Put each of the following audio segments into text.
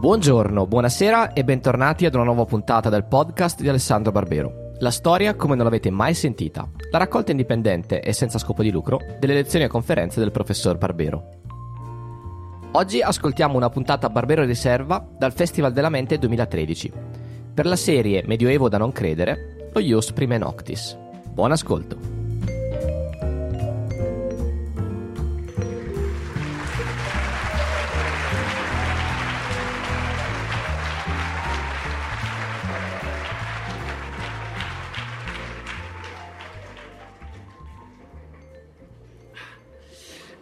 Buongiorno, buonasera e bentornati ad una nuova puntata del podcast di Alessandro Barbero. La storia come non l'avete mai sentita. La raccolta indipendente e senza scopo di lucro delle lezioni e conferenze del professor Barbero. Oggi ascoltiamo una puntata Barbero Riserva dal Festival della Mente 2013. Per la serie Medioevo da non credere, lo Ius Prime Noctis. Buon ascolto.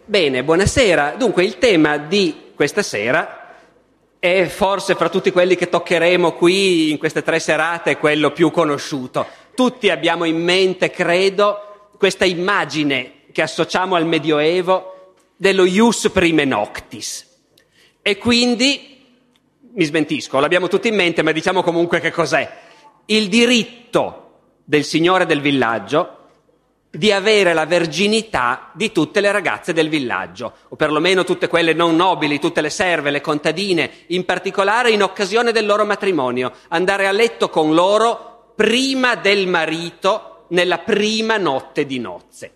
Bene, buonasera. Dunque il tema di questa sera è forse fra tutti quelli che toccheremo qui in queste tre serate quello più conosciuto. Tutti abbiamo in mente, credo, questa immagine che associamo al Medioevo dello ius prime noctis. E quindi, mi smentisco, l'abbiamo tutti in mente, ma diciamo comunque che cos'è. Il diritto del signore del villaggio di avere la verginità di tutte le ragazze del villaggio, o perlomeno tutte quelle non nobili, tutte le serve, le contadine, in particolare in occasione del loro matrimonio, andare a letto con loro prima del marito nella prima notte di nozze.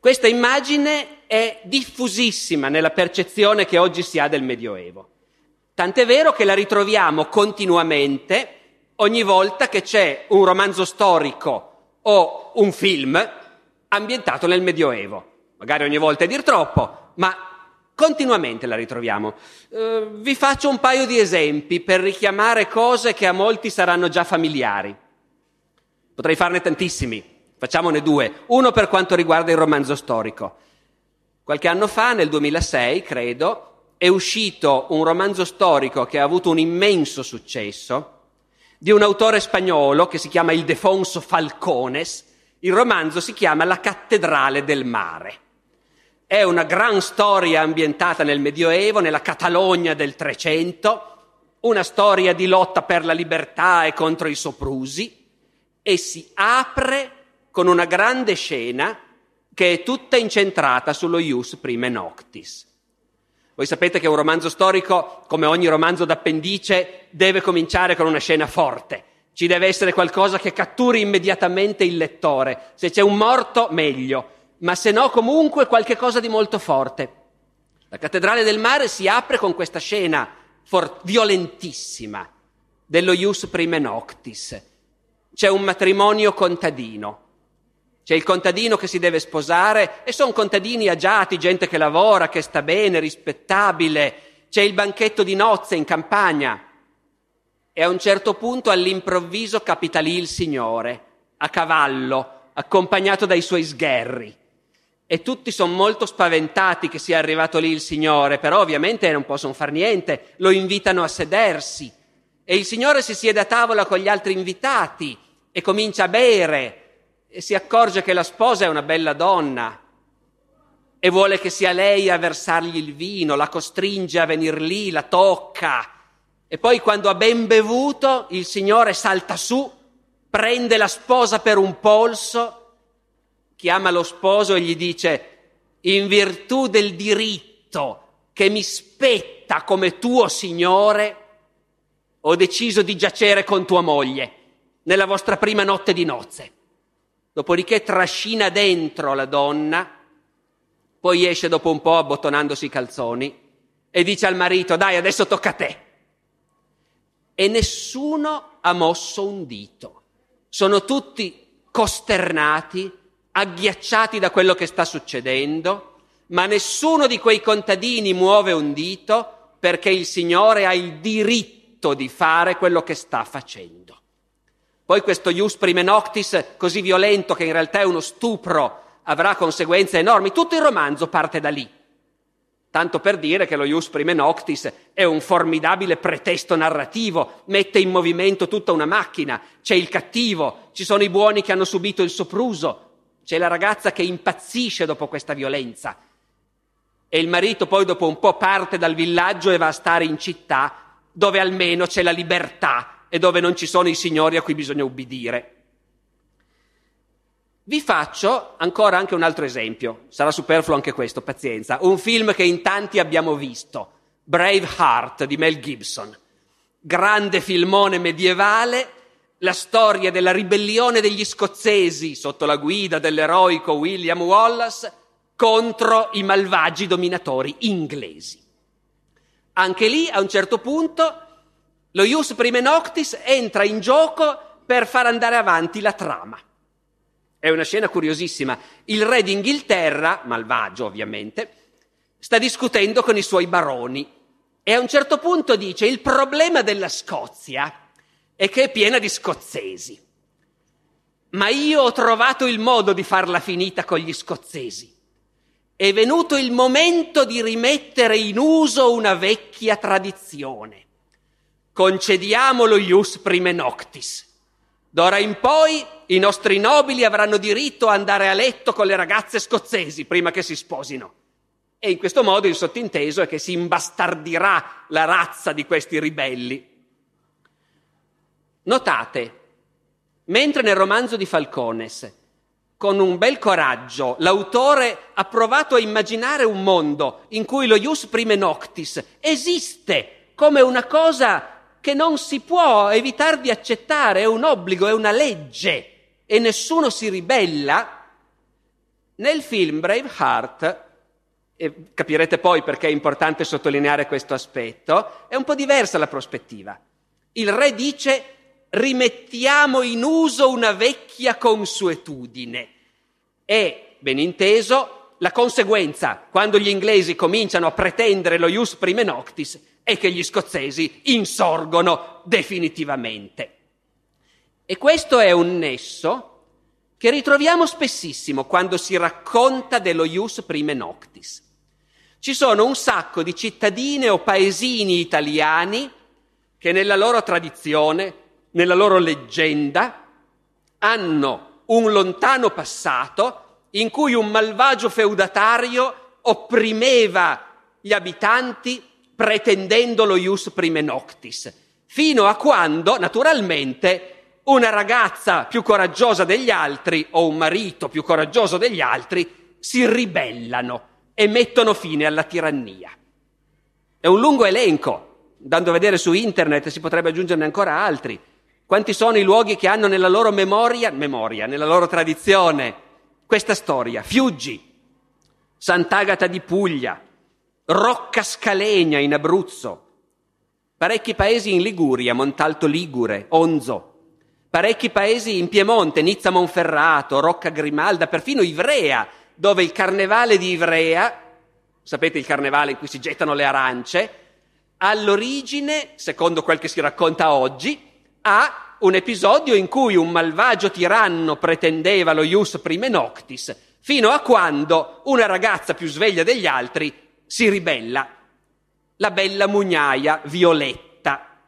Questa immagine è diffusissima nella percezione che oggi si ha del Medioevo. Tant'è vero che la ritroviamo continuamente ogni volta che c'è un romanzo storico o un film ambientato nel Medioevo. Magari ogni volta è dir troppo, ma continuamente la ritroviamo. Eh, vi faccio un paio di esempi per richiamare cose che a molti saranno già familiari. Potrei farne tantissimi, facciamone due. Uno per quanto riguarda il romanzo storico. Qualche anno fa, nel 2006, credo, è uscito un romanzo storico che ha avuto un immenso successo, di un autore spagnolo che si chiama Ildefonso Falcones. Il romanzo si chiama La cattedrale del mare. È una gran storia ambientata nel Medioevo, nella Catalogna del Trecento, una storia di lotta per la libertà e contro i soprusi, e si apre con una grande scena che è tutta incentrata sullo ius prime noctis. Voi sapete che un romanzo storico, come ogni romanzo d'appendice, deve cominciare con una scena forte. Ci deve essere qualcosa che catturi immediatamente il lettore. Se c'è un morto, meglio, ma se no comunque qualche cosa di molto forte. La cattedrale del mare si apre con questa scena for- violentissima dello Ius Prime Noctis. C'è un matrimonio contadino c'è il contadino che si deve sposare e sono contadini agiati, gente che lavora, che sta bene, rispettabile. C'è il banchetto di nozze in campagna. E a un certo punto all'improvviso capita lì il Signore, a cavallo, accompagnato dai suoi sgherri. E tutti sono molto spaventati che sia arrivato lì il Signore, però ovviamente non possono far niente, lo invitano a sedersi. E il Signore si siede a tavola con gli altri invitati e comincia a bere e si accorge che la sposa è una bella donna e vuole che sia lei a versargli il vino, la costringe a venir lì, la tocca. E poi quando ha ben bevuto, il Signore salta su, prende la sposa per un polso, chiama lo sposo e gli dice, in virtù del diritto che mi spetta come tuo Signore, ho deciso di giacere con tua moglie nella vostra prima notte di nozze. Dopodiché trascina dentro la donna, poi esce dopo un po' abbottonandosi i calzoni e dice al marito, dai, adesso tocca a te. E nessuno ha mosso un dito. Sono tutti costernati, agghiacciati da quello che sta succedendo, ma nessuno di quei contadini muove un dito perché il Signore ha il diritto di fare quello che sta facendo. Poi questo ius prime noctis così violento che in realtà è uno stupro avrà conseguenze enormi. Tutto il romanzo parte da lì. Tanto per dire che lo ius prime noctis è un formidabile pretesto narrativo, mette in movimento tutta una macchina, c'è il cattivo, ci sono i buoni che hanno subito il sopruso, c'è la ragazza che impazzisce dopo questa violenza e il marito poi dopo un po' parte dal villaggio e va a stare in città dove almeno c'è la libertà e dove non ci sono i signori a cui bisogna ubbidire. Vi faccio ancora anche un altro esempio, sarà superfluo anche questo, pazienza, un film che in tanti abbiamo visto, Braveheart di Mel Gibson, grande filmone medievale, la storia della ribellione degli scozzesi sotto la guida dell'eroico William Wallace contro i malvagi dominatori inglesi. Anche lì, a un certo punto, lo Ius Prime Noctis entra in gioco per far andare avanti la trama. È una scena curiosissima. Il re d'Inghilterra, malvagio ovviamente, sta discutendo con i suoi baroni e a un certo punto dice il problema della Scozia è che è piena di scozzesi. Ma io ho trovato il modo di farla finita con gli scozzesi. È venuto il momento di rimettere in uso una vecchia tradizione. Concediamolo ius prime noctis. D'ora in poi i nostri nobili avranno diritto a andare a letto con le ragazze scozzesi prima che si sposino. E in questo modo il sottinteso è che si imbastardirà la razza di questi ribelli. Notate, mentre nel romanzo di Falcones, con un bel coraggio, l'autore ha provato a immaginare un mondo in cui lo ius prime noctis esiste come una cosa che non si può evitare di accettare, è un obbligo, è una legge e nessuno si ribella, nel film Braveheart, e capirete poi perché è importante sottolineare questo aspetto, è un po' diversa la prospettiva. Il re dice rimettiamo in uso una vecchia consuetudine e, ben inteso, la conseguenza, quando gli inglesi cominciano a pretendere lo ius prime noctis, è che gli scozzesi insorgono definitivamente. E questo è un nesso che ritroviamo spessissimo quando si racconta dello ius prime noctis. Ci sono un sacco di cittadine o paesini italiani che nella loro tradizione, nella loro leggenda, hanno un lontano passato in cui un malvagio feudatario opprimeva gli abitanti pretendendo lo ius prime noctis, fino a quando, naturalmente, una ragazza più coraggiosa degli altri o un marito più coraggioso degli altri si ribellano e mettono fine alla tirannia. È un lungo elenco, dando a vedere su internet si potrebbe aggiungerne ancora altri. Quanti sono i luoghi che hanno nella loro memoria, memoria, nella loro tradizione, questa storia? Fiuggi, Sant'Agata di Puglia, Rocca Scalegna in Abruzzo, parecchi paesi in Liguria, Montalto Ligure, Onzo, parecchi paesi in Piemonte, Nizza Monferrato, Rocca Grimalda, perfino Ivrea, dove il carnevale di Ivrea, sapete il carnevale in cui si gettano le arance, all'origine, secondo quel che si racconta oggi, ha un episodio in cui un malvagio tiranno pretendeva lo ius prime noctis, fino a quando una ragazza più sveglia degli altri si ribella la bella mugnaia Violetta.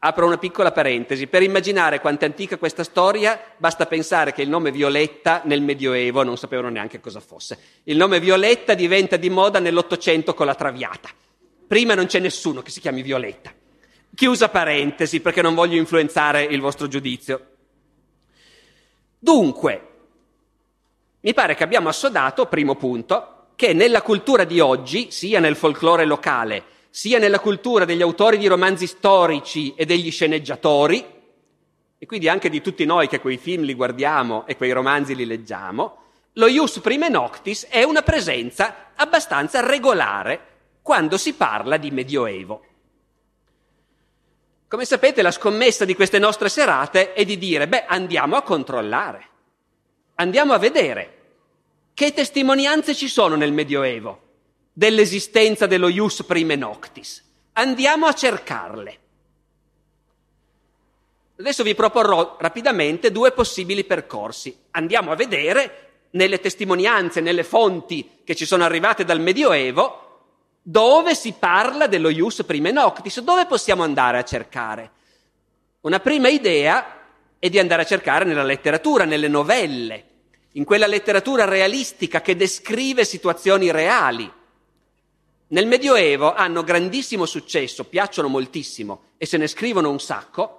Apro una piccola parentesi. Per immaginare quanto è antica questa storia, basta pensare che il nome Violetta nel Medioevo non sapevano neanche cosa fosse. Il nome Violetta diventa di moda nell'Ottocento con la Traviata. Prima non c'è nessuno che si chiami Violetta. Chiusa parentesi perché non voglio influenzare il vostro giudizio. Dunque, mi pare che abbiamo assodato, primo punto, che nella cultura di oggi, sia nel folklore locale, sia nella cultura degli autori di romanzi storici e degli sceneggiatori, e quindi anche di tutti noi che quei film li guardiamo e quei romanzi li leggiamo, lo ius prime noctis è una presenza abbastanza regolare quando si parla di Medioevo. Come sapete, la scommessa di queste nostre serate è di dire, beh, andiamo a controllare, andiamo a vedere che testimonianze ci sono nel Medioevo dell'esistenza dello ius prime noctis? Andiamo a cercarle. Adesso vi proporrò rapidamente due possibili percorsi. Andiamo a vedere nelle testimonianze, nelle fonti che ci sono arrivate dal Medioevo, dove si parla dello ius prime noctis, dove possiamo andare a cercare. Una prima idea è di andare a cercare nella letteratura, nelle novelle, in quella letteratura realistica che descrive situazioni reali. Nel Medioevo hanno grandissimo successo, piacciono moltissimo e se ne scrivono un sacco,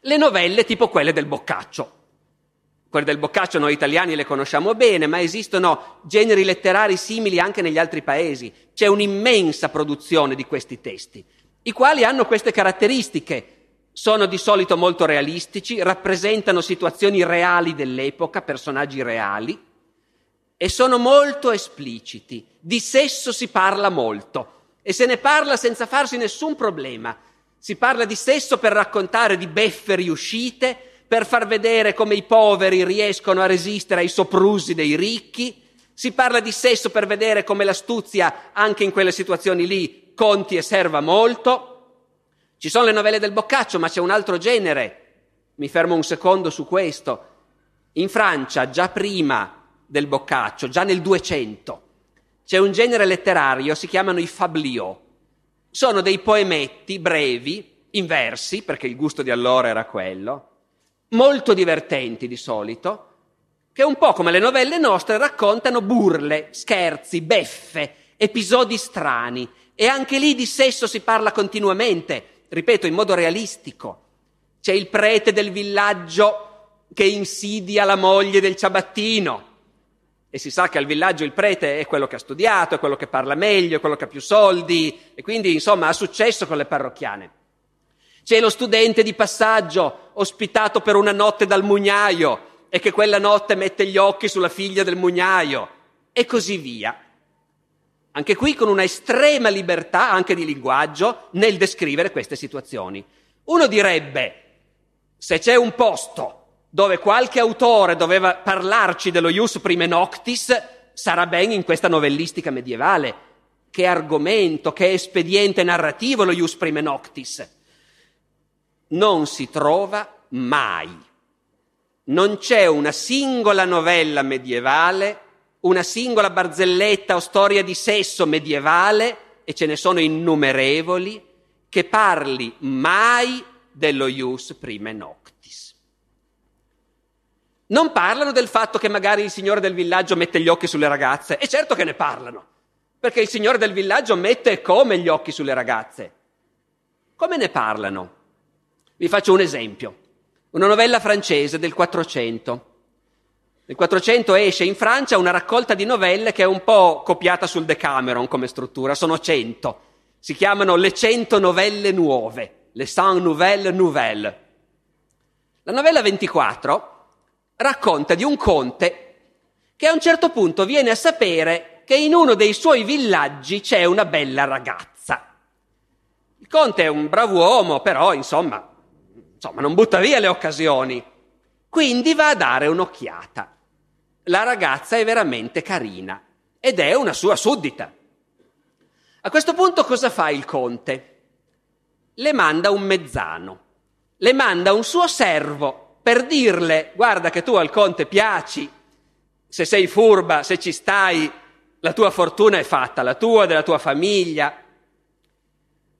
le novelle tipo quelle del Boccaccio. Quelle del Boccaccio noi italiani le conosciamo bene, ma esistono generi letterari simili anche negli altri paesi. C'è un'immensa produzione di questi testi, i quali hanno queste caratteristiche. Sono di solito molto realistici, rappresentano situazioni reali dell'epoca, personaggi reali, e sono molto espliciti. Di sesso si parla molto e se ne parla senza farsi nessun problema. Si parla di sesso per raccontare di beffe riuscite, per far vedere come i poveri riescono a resistere ai soprusi dei ricchi, si parla di sesso per vedere come l'astuzia, anche in quelle situazioni lì, conti e serva molto. Ci sono le novelle del Boccaccio, ma c'è un altro genere. Mi fermo un secondo su questo. In Francia, già prima del Boccaccio, già nel 200, c'è un genere letterario, si chiamano i fabliaux. Sono dei poemetti brevi, in versi, perché il gusto di allora era quello, molto divertenti di solito, che un po' come le novelle nostre raccontano burle, scherzi, beffe, episodi strani e anche lì di sesso si parla continuamente, ripeto, in modo realistico. C'è il prete del villaggio che insidia la moglie del ciabattino e si sa che al villaggio il prete è quello che ha studiato, è quello che parla meglio, è quello che ha più soldi e quindi insomma ha successo con le parrocchiane. C'è lo studente di passaggio ospitato per una notte dal mugnaio e che quella notte mette gli occhi sulla figlia del mugnaio e così via. Anche qui con una estrema libertà anche di linguaggio nel descrivere queste situazioni. Uno direbbe, se c'è un posto dove qualche autore doveva parlarci dello ius prime noctis, sarà ben in questa novellistica medievale. Che argomento, che espediente narrativo lo ius prime noctis non si trova mai. Non c'è una singola novella medievale, una singola barzelletta o storia di sesso medievale, e ce ne sono innumerevoli, che parli mai dello ius prime noctis. Non parlano del fatto che magari il signore del villaggio mette gli occhi sulle ragazze, e certo che ne parlano, perché il signore del villaggio mette come gli occhi sulle ragazze. Come ne parlano? Vi faccio un esempio. Una novella francese del 400. Nel 400 esce in Francia una raccolta di novelle che è un po' copiata sul Decameron come struttura, sono 100. Si chiamano le 100 novelle nuove, le 100 nouvelles nouvelles. La novella 24 racconta di un conte che a un certo punto viene a sapere che in uno dei suoi villaggi c'è una bella ragazza. Il conte è un bravo uomo, però insomma insomma, non butta via le occasioni. Quindi va a dare un'occhiata. La ragazza è veramente carina ed è una sua suddita. A questo punto cosa fa il conte? Le manda un mezzano, le manda un suo servo per dirle guarda che tu al conte piaci, se sei furba, se ci stai, la tua fortuna è fatta, la tua della tua famiglia.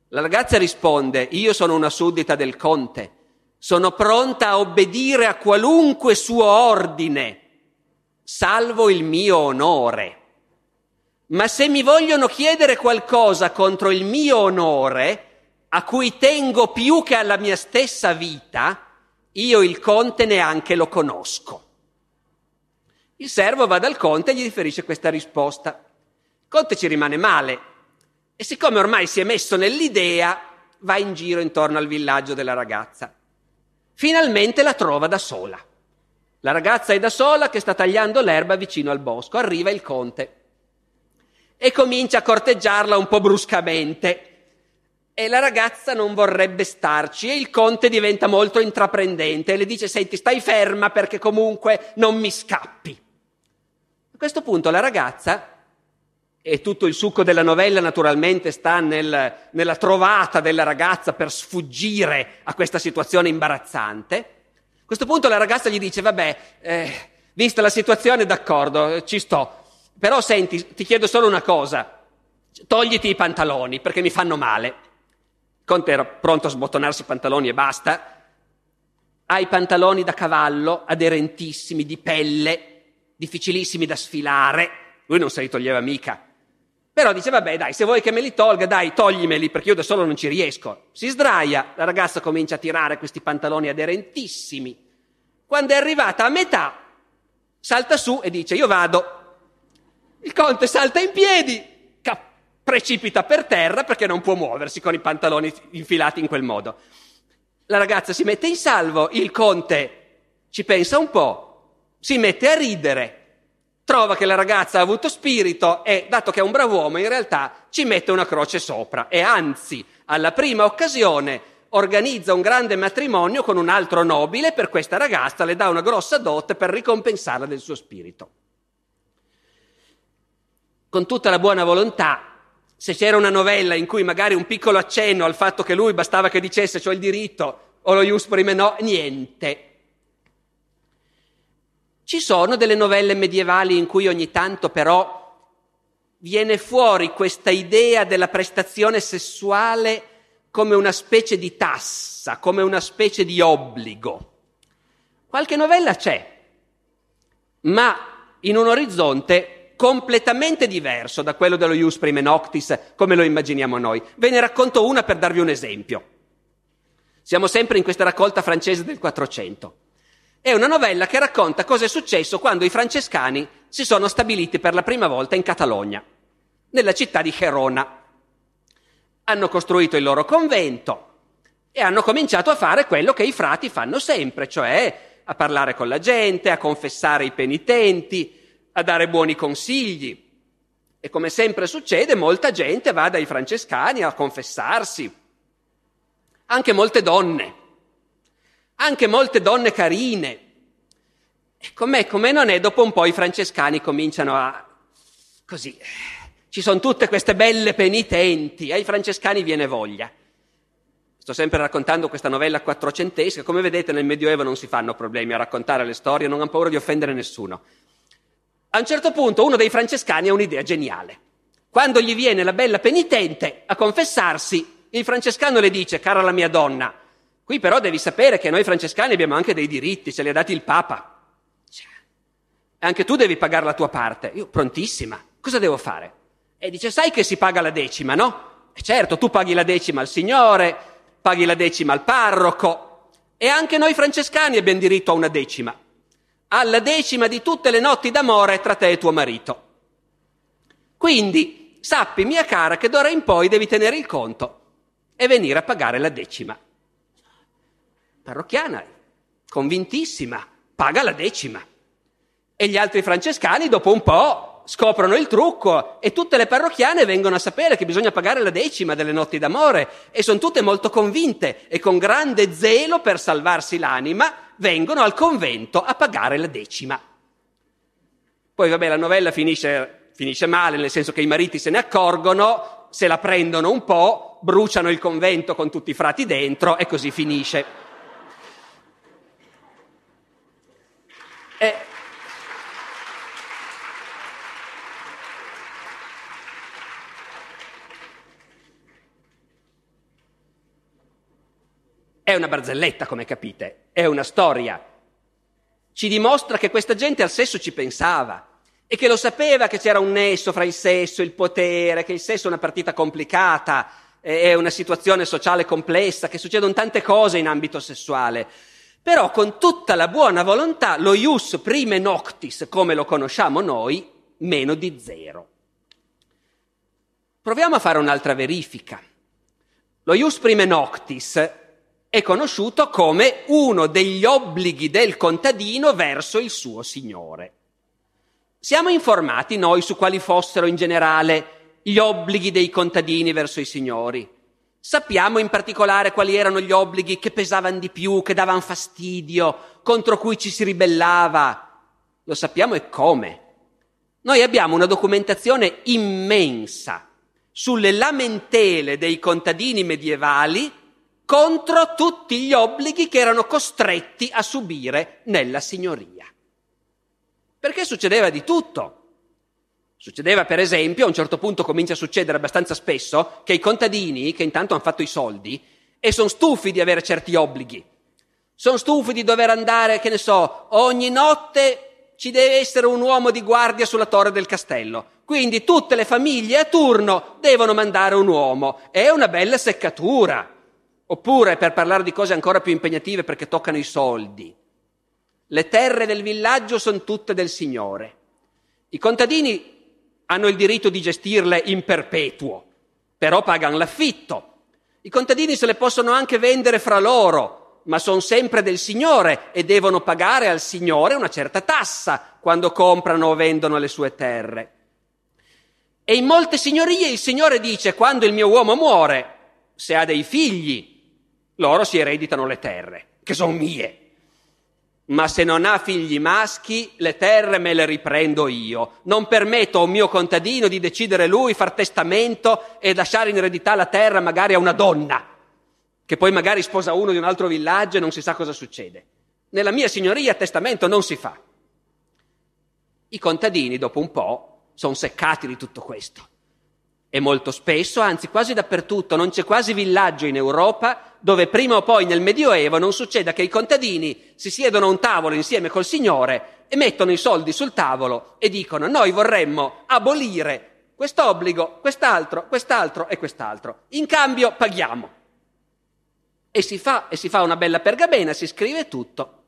La ragazza risponde io sono una suddita del conte sono pronta a obbedire a qualunque suo ordine, salvo il mio onore. Ma se mi vogliono chiedere qualcosa contro il mio onore, a cui tengo più che alla mia stessa vita, io il conte neanche lo conosco. Il servo va dal conte e gli riferisce questa risposta. Il conte ci rimane male e siccome ormai si è messo nell'idea, va in giro intorno al villaggio della ragazza. Finalmente la trova da sola. La ragazza è da sola che sta tagliando l'erba vicino al bosco. Arriva il conte e comincia a corteggiarla un po' bruscamente. E la ragazza non vorrebbe starci e il conte diventa molto intraprendente e le dice senti stai ferma perché comunque non mi scappi. A questo punto la ragazza e tutto il succo della novella naturalmente sta nel, nella trovata della ragazza per sfuggire a questa situazione imbarazzante. A questo punto la ragazza gli dice, vabbè, eh, vista la situazione, d'accordo, ci sto, però senti, ti chiedo solo una cosa, togliti i pantaloni perché mi fanno male. Conte era pronto a sbottonarsi i pantaloni e basta. Ha i pantaloni da cavallo, aderentissimi, di pelle, difficilissimi da sfilare. Lui non se li toglieva mica. Però dice, vabbè, dai, se vuoi che me li tolga, dai, toglimeli, perché io da solo non ci riesco. Si sdraia, la ragazza comincia a tirare questi pantaloni aderentissimi. Quando è arrivata a metà, salta su e dice io vado. Il conte salta in piedi, ca- precipita per terra perché non può muoversi con i pantaloni infilati in quel modo. La ragazza si mette in salvo, il conte ci pensa un po', si mette a ridere, trova che la ragazza ha avuto spirito e, dato che è un bravo uomo, in realtà ci mette una croce sopra e anzi, alla prima occasione, organizza un grande matrimonio con un altro nobile per questa ragazza, le dà una grossa dote per ricompensarla del suo spirito. Con tutta la buona volontà, se c'era una novella in cui magari un piccolo accenno al fatto che lui bastava che dicesse ho il diritto o lo ius prime no, niente. Ci sono delle novelle medievali in cui ogni tanto però viene fuori questa idea della prestazione sessuale come una specie di tassa, come una specie di obbligo. Qualche novella c'è, ma in un orizzonte completamente diverso da quello dello Ius Prime Noctis, come lo immaginiamo noi. Ve ne racconto una per darvi un esempio. Siamo sempre in questa raccolta francese del 400. È una novella che racconta cosa è successo quando i francescani si sono stabiliti per la prima volta in Catalogna, nella città di Gerona. Hanno costruito il loro convento e hanno cominciato a fare quello che i frati fanno sempre, cioè a parlare con la gente, a confessare i penitenti, a dare buoni consigli. E come sempre succede, molta gente va dai francescani a confessarsi, anche molte donne anche molte donne carine. E com'è, come non è, dopo un po' i francescani cominciano a... così. Ci sono tutte queste belle penitenti, ai francescani viene voglia. Sto sempre raccontando questa novella quattrocentesca, come vedete nel Medioevo non si fanno problemi a raccontare le storie, non hanno paura di offendere nessuno. A un certo punto uno dei francescani ha un'idea geniale. Quando gli viene la bella penitente a confessarsi, il francescano le dice, cara la mia donna, Qui però devi sapere che noi francescani abbiamo anche dei diritti, ce li ha dati il Papa. Cioè, anche tu devi pagare la tua parte. Io, prontissima, cosa devo fare? E dice, sai che si paga la decima, no? E certo, tu paghi la decima al Signore, paghi la decima al parroco, e anche noi francescani abbiamo diritto a una decima. Alla decima di tutte le notti d'amore tra te e tuo marito. Quindi, sappi, mia cara, che d'ora in poi devi tenere il conto e venire a pagare la decima parrocchiana, convintissima, paga la decima. E gli altri francescani dopo un po' scoprono il trucco e tutte le parrocchiane vengono a sapere che bisogna pagare la decima delle notti d'amore e sono tutte molto convinte e con grande zelo per salvarsi l'anima vengono al convento a pagare la decima. Poi vabbè la novella finisce, finisce male, nel senso che i mariti se ne accorgono, se la prendono un po', bruciano il convento con tutti i frati dentro e così finisce. Eh, è una barzelletta, come capite, è una storia. Ci dimostra che questa gente al sesso ci pensava e che lo sapeva che c'era un nesso fra il sesso e il potere, che il sesso è una partita complicata, è una situazione sociale complessa, che succedono tante cose in ambito sessuale però con tutta la buona volontà lo ius prime noctis, come lo conosciamo noi, meno di zero. Proviamo a fare un'altra verifica. Lo ius prime noctis è conosciuto come uno degli obblighi del contadino verso il suo signore. Siamo informati noi su quali fossero in generale gli obblighi dei contadini verso i signori. Sappiamo in particolare quali erano gli obblighi che pesavano di più, che davano fastidio, contro cui ci si ribellava. Lo sappiamo e come. Noi abbiamo una documentazione immensa sulle lamentele dei contadini medievali contro tutti gli obblighi che erano costretti a subire nella signoria. Perché succedeva di tutto. Succedeva per esempio, a un certo punto comincia a succedere abbastanza spesso, che i contadini, che intanto hanno fatto i soldi, e sono stufi di avere certi obblighi, sono stufi di dover andare, che ne so, ogni notte ci deve essere un uomo di guardia sulla torre del castello. Quindi tutte le famiglie a turno devono mandare un uomo. È una bella seccatura. Oppure, per parlare di cose ancora più impegnative perché toccano i soldi, Le terre del villaggio sono tutte del Signore. I contadini hanno il diritto di gestirle in perpetuo, però pagano l'affitto. I contadini se le possono anche vendere fra loro, ma sono sempre del Signore e devono pagare al Signore una certa tassa quando comprano o vendono le sue terre. E in molte signorie il Signore dice quando il mio uomo muore, se ha dei figli, loro si ereditano le terre, che sono mie ma se non ha figli maschi, le terre me le riprendo io. Non permetto a un mio contadino di decidere lui, far testamento e lasciare in eredità la terra magari a una donna, che poi magari sposa uno di un altro villaggio e non si sa cosa succede. Nella mia signoria testamento non si fa. I contadini, dopo un po', sono seccati di tutto questo. E molto spesso, anzi quasi dappertutto, non c'è quasi villaggio in Europa dove prima o poi nel Medioevo non succeda che i contadini si siedono a un tavolo insieme col Signore e mettono i soldi sul tavolo e dicono noi vorremmo abolire quest'obbligo, quest'altro, quest'altro e quest'altro. In cambio paghiamo. E si fa, e si fa una bella pergamena, si scrive tutto.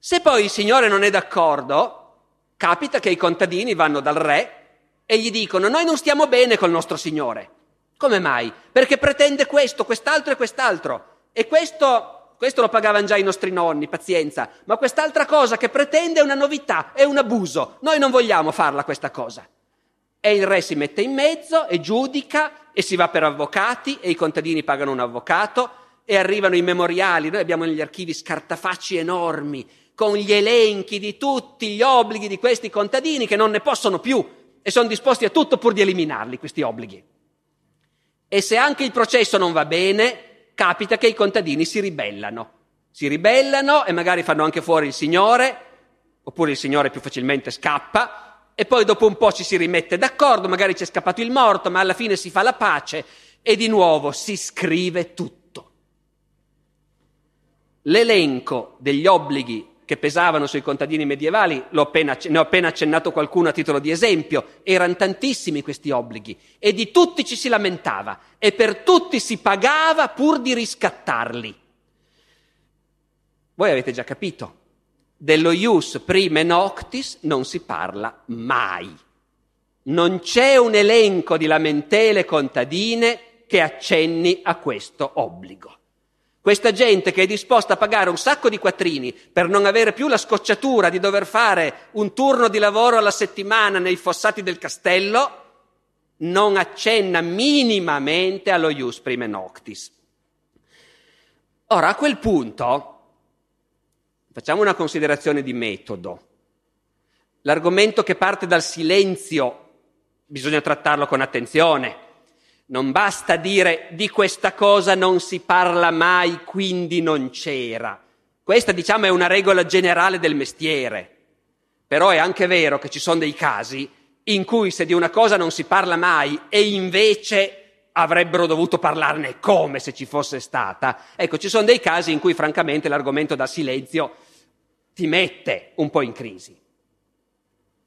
Se poi il Signore non è d'accordo, capita che i contadini vanno dal re e gli dicono noi non stiamo bene col nostro Signore. Come mai? Perché pretende questo, quest'altro e quest'altro. E questo, questo lo pagavano già i nostri nonni, pazienza. Ma quest'altra cosa che pretende è una novità, è un abuso. Noi non vogliamo farla questa cosa. E il re si mette in mezzo e giudica e si va per avvocati e i contadini pagano un avvocato e arrivano i memoriali. Noi abbiamo negli archivi scartafacci enormi con gli elenchi di tutti gli obblighi di questi contadini che non ne possono più e sono disposti a tutto pur di eliminarli questi obblighi. E se anche il processo non va bene, capita che i contadini si ribellano. Si ribellano e magari fanno anche fuori il Signore, oppure il Signore più facilmente scappa, e poi dopo un po' ci si rimette d'accordo, magari c'è scappato il morto, ma alla fine si fa la pace e di nuovo si scrive tutto. L'elenco degli obblighi che pesavano sui contadini medievali, appena, ne ho appena accennato qualcuno a titolo di esempio, erano tantissimi questi obblighi e di tutti ci si lamentava e per tutti si pagava pur di riscattarli. Voi avete già capito, dello ius prime noctis non si parla mai. Non c'è un elenco di lamentele contadine che accenni a questo obbligo. Questa gente che è disposta a pagare un sacco di quattrini per non avere più la scocciatura di dover fare un turno di lavoro alla settimana nei fossati del castello, non accenna minimamente allo ius prime noctis. Ora, a quel punto, facciamo una considerazione di metodo. L'argomento che parte dal silenzio bisogna trattarlo con attenzione non basta dire di questa cosa non si parla mai, quindi non c'era. Questa, diciamo, è una regola generale del mestiere. Però è anche vero che ci sono dei casi in cui se di una cosa non si parla mai e invece avrebbero dovuto parlarne come se ci fosse stata. Ecco, ci sono dei casi in cui francamente l'argomento da silenzio ti mette un po' in crisi.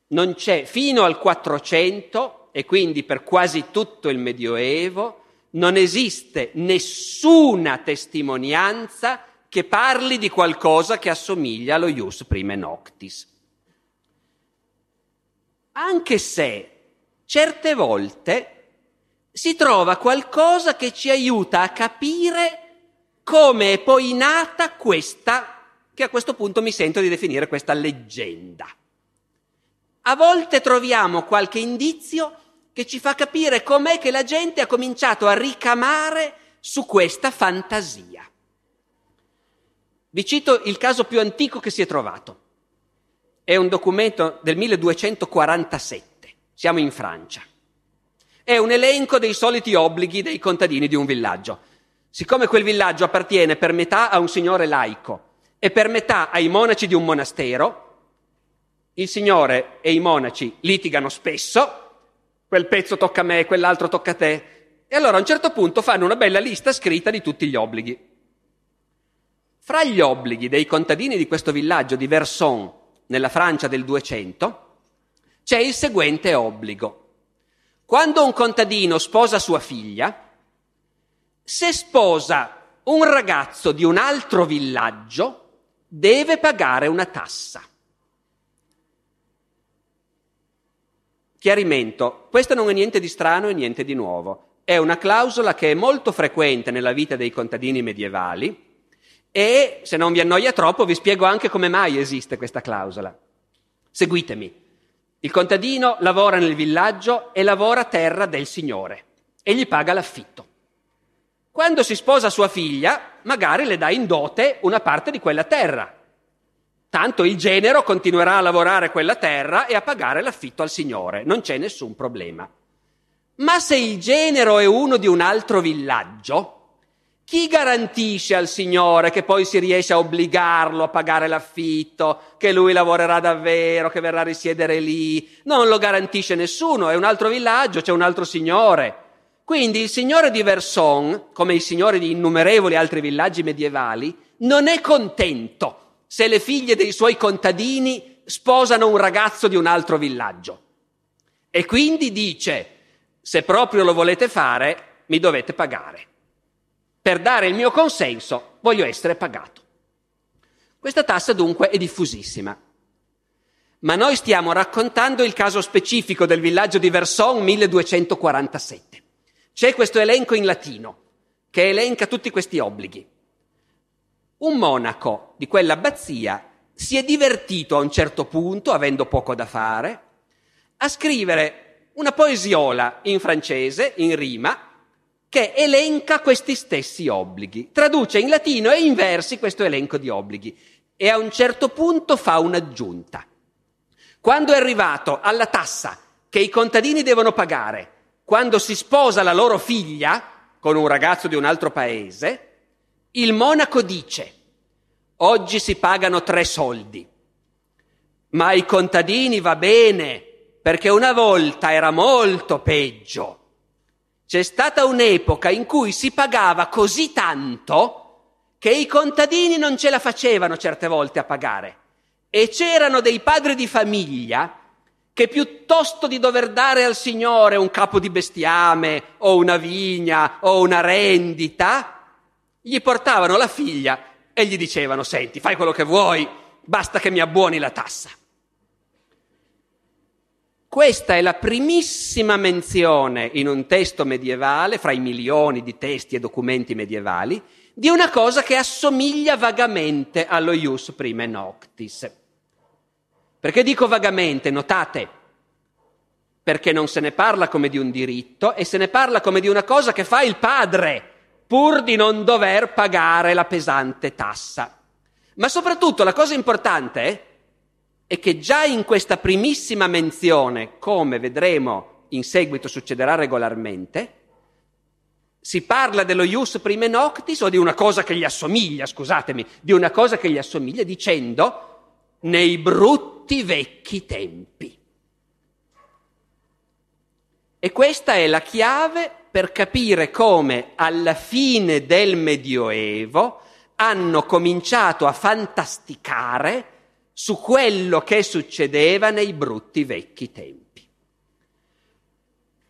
Non c'è fino al 400 e quindi per quasi tutto il Medioevo non esiste nessuna testimonianza che parli di qualcosa che assomiglia allo ius prime noctis. Anche se certe volte si trova qualcosa che ci aiuta a capire come è poi nata questa, che a questo punto mi sento di definire questa leggenda. A volte troviamo qualche indizio che ci fa capire com'è che la gente ha cominciato a ricamare su questa fantasia. Vi cito il caso più antico che si è trovato. È un documento del 1247. Siamo in Francia. È un elenco dei soliti obblighi dei contadini di un villaggio. Siccome quel villaggio appartiene per metà a un signore laico e per metà ai monaci di un monastero, il signore e i monaci litigano spesso, quel pezzo tocca a me, quell'altro tocca a te. E allora a un certo punto fanno una bella lista scritta di tutti gli obblighi. Fra gli obblighi dei contadini di questo villaggio di Verson, nella Francia del 200, c'è il seguente obbligo. Quando un contadino sposa sua figlia, se sposa un ragazzo di un altro villaggio, deve pagare una tassa. Chiarimento, questo non è niente di strano e niente di nuovo. È una clausola che è molto frequente nella vita dei contadini medievali e, se non vi annoia troppo, vi spiego anche come mai esiste questa clausola. Seguitemi. Il contadino lavora nel villaggio e lavora terra del signore e gli paga l'affitto. Quando si sposa sua figlia, magari le dà in dote una parte di quella terra Tanto il genero continuerà a lavorare quella terra e a pagare l'affitto al Signore, non c'è nessun problema. Ma se il genero è uno di un altro villaggio, chi garantisce al Signore che poi si riesce a obbligarlo a pagare l'affitto, che lui lavorerà davvero, che verrà a risiedere lì? Non lo garantisce nessuno, è un altro villaggio, c'è un altro Signore. Quindi il Signore di Verson, come il Signore di innumerevoli altri villaggi medievali, non è contento se le figlie dei suoi contadini sposano un ragazzo di un altro villaggio. E quindi dice, se proprio lo volete fare, mi dovete pagare. Per dare il mio consenso voglio essere pagato. Questa tassa dunque è diffusissima. Ma noi stiamo raccontando il caso specifico del villaggio di Verson 1247. C'è questo elenco in latino che elenca tutti questi obblighi un monaco di quell'abbazia si è divertito a un certo punto, avendo poco da fare, a scrivere una poesiola in francese, in rima, che elenca questi stessi obblighi, traduce in latino e in versi questo elenco di obblighi e a un certo punto fa un'aggiunta. Quando è arrivato alla tassa che i contadini devono pagare quando si sposa la loro figlia con un ragazzo di un altro paese, il monaco dice, oggi si pagano tre soldi, ma ai contadini va bene, perché una volta era molto peggio. C'è stata un'epoca in cui si pagava così tanto che i contadini non ce la facevano certe volte a pagare. E c'erano dei padri di famiglia che piuttosto di dover dare al Signore un capo di bestiame o una vigna o una rendita, gli portavano la figlia e gli dicevano, senti, fai quello che vuoi, basta che mi abbuoni la tassa. Questa è la primissima menzione in un testo medievale, fra i milioni di testi e documenti medievali, di una cosa che assomiglia vagamente allo ius prime noctis. Perché dico vagamente, notate, perché non se ne parla come di un diritto e se ne parla come di una cosa che fa il padre pur di non dover pagare la pesante tassa. Ma soprattutto la cosa importante è che già in questa primissima menzione, come vedremo in seguito succederà regolarmente, si parla dello ius prime noctis o di una cosa che gli assomiglia, scusatemi, di una cosa che gli assomiglia dicendo nei brutti vecchi tempi. E questa è la chiave per capire come alla fine del Medioevo hanno cominciato a fantasticare su quello che succedeva nei brutti vecchi tempi.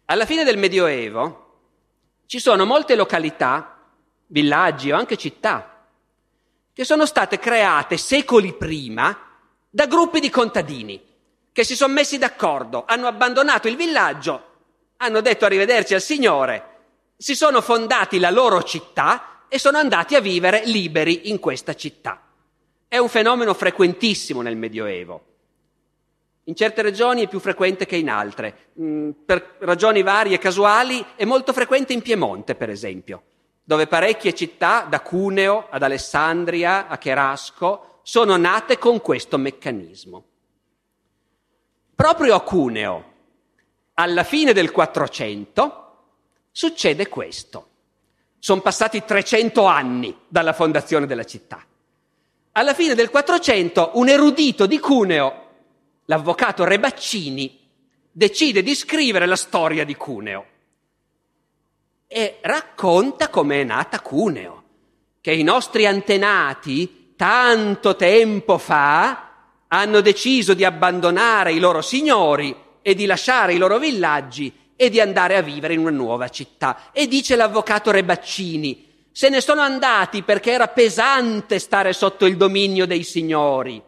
Alla fine del Medioevo ci sono molte località, villaggi o anche città che sono state create secoli prima da gruppi di contadini che si sono messi d'accordo, hanno abbandonato il villaggio hanno detto arrivederci al Signore, si sono fondati la loro città e sono andati a vivere liberi in questa città. È un fenomeno frequentissimo nel Medioevo. In certe regioni è più frequente che in altre. Mm, per ragioni varie e casuali è molto frequente in Piemonte, per esempio, dove parecchie città, da Cuneo ad Alessandria a Cherasco, sono nate con questo meccanismo. Proprio a Cuneo, alla fine del 400 succede questo. Sono passati 300 anni dalla fondazione della città. Alla fine del 400 un erudito di Cuneo, l'avvocato Rebaccini, decide di scrivere la storia di Cuneo e racconta come è nata Cuneo, che i nostri antenati tanto tempo fa hanno deciso di abbandonare i loro signori e di lasciare i loro villaggi e di andare a vivere in una nuova città. E dice l'avvocato Rebaccini, Se ne sono andati perché era pesante stare sotto il dominio dei signori.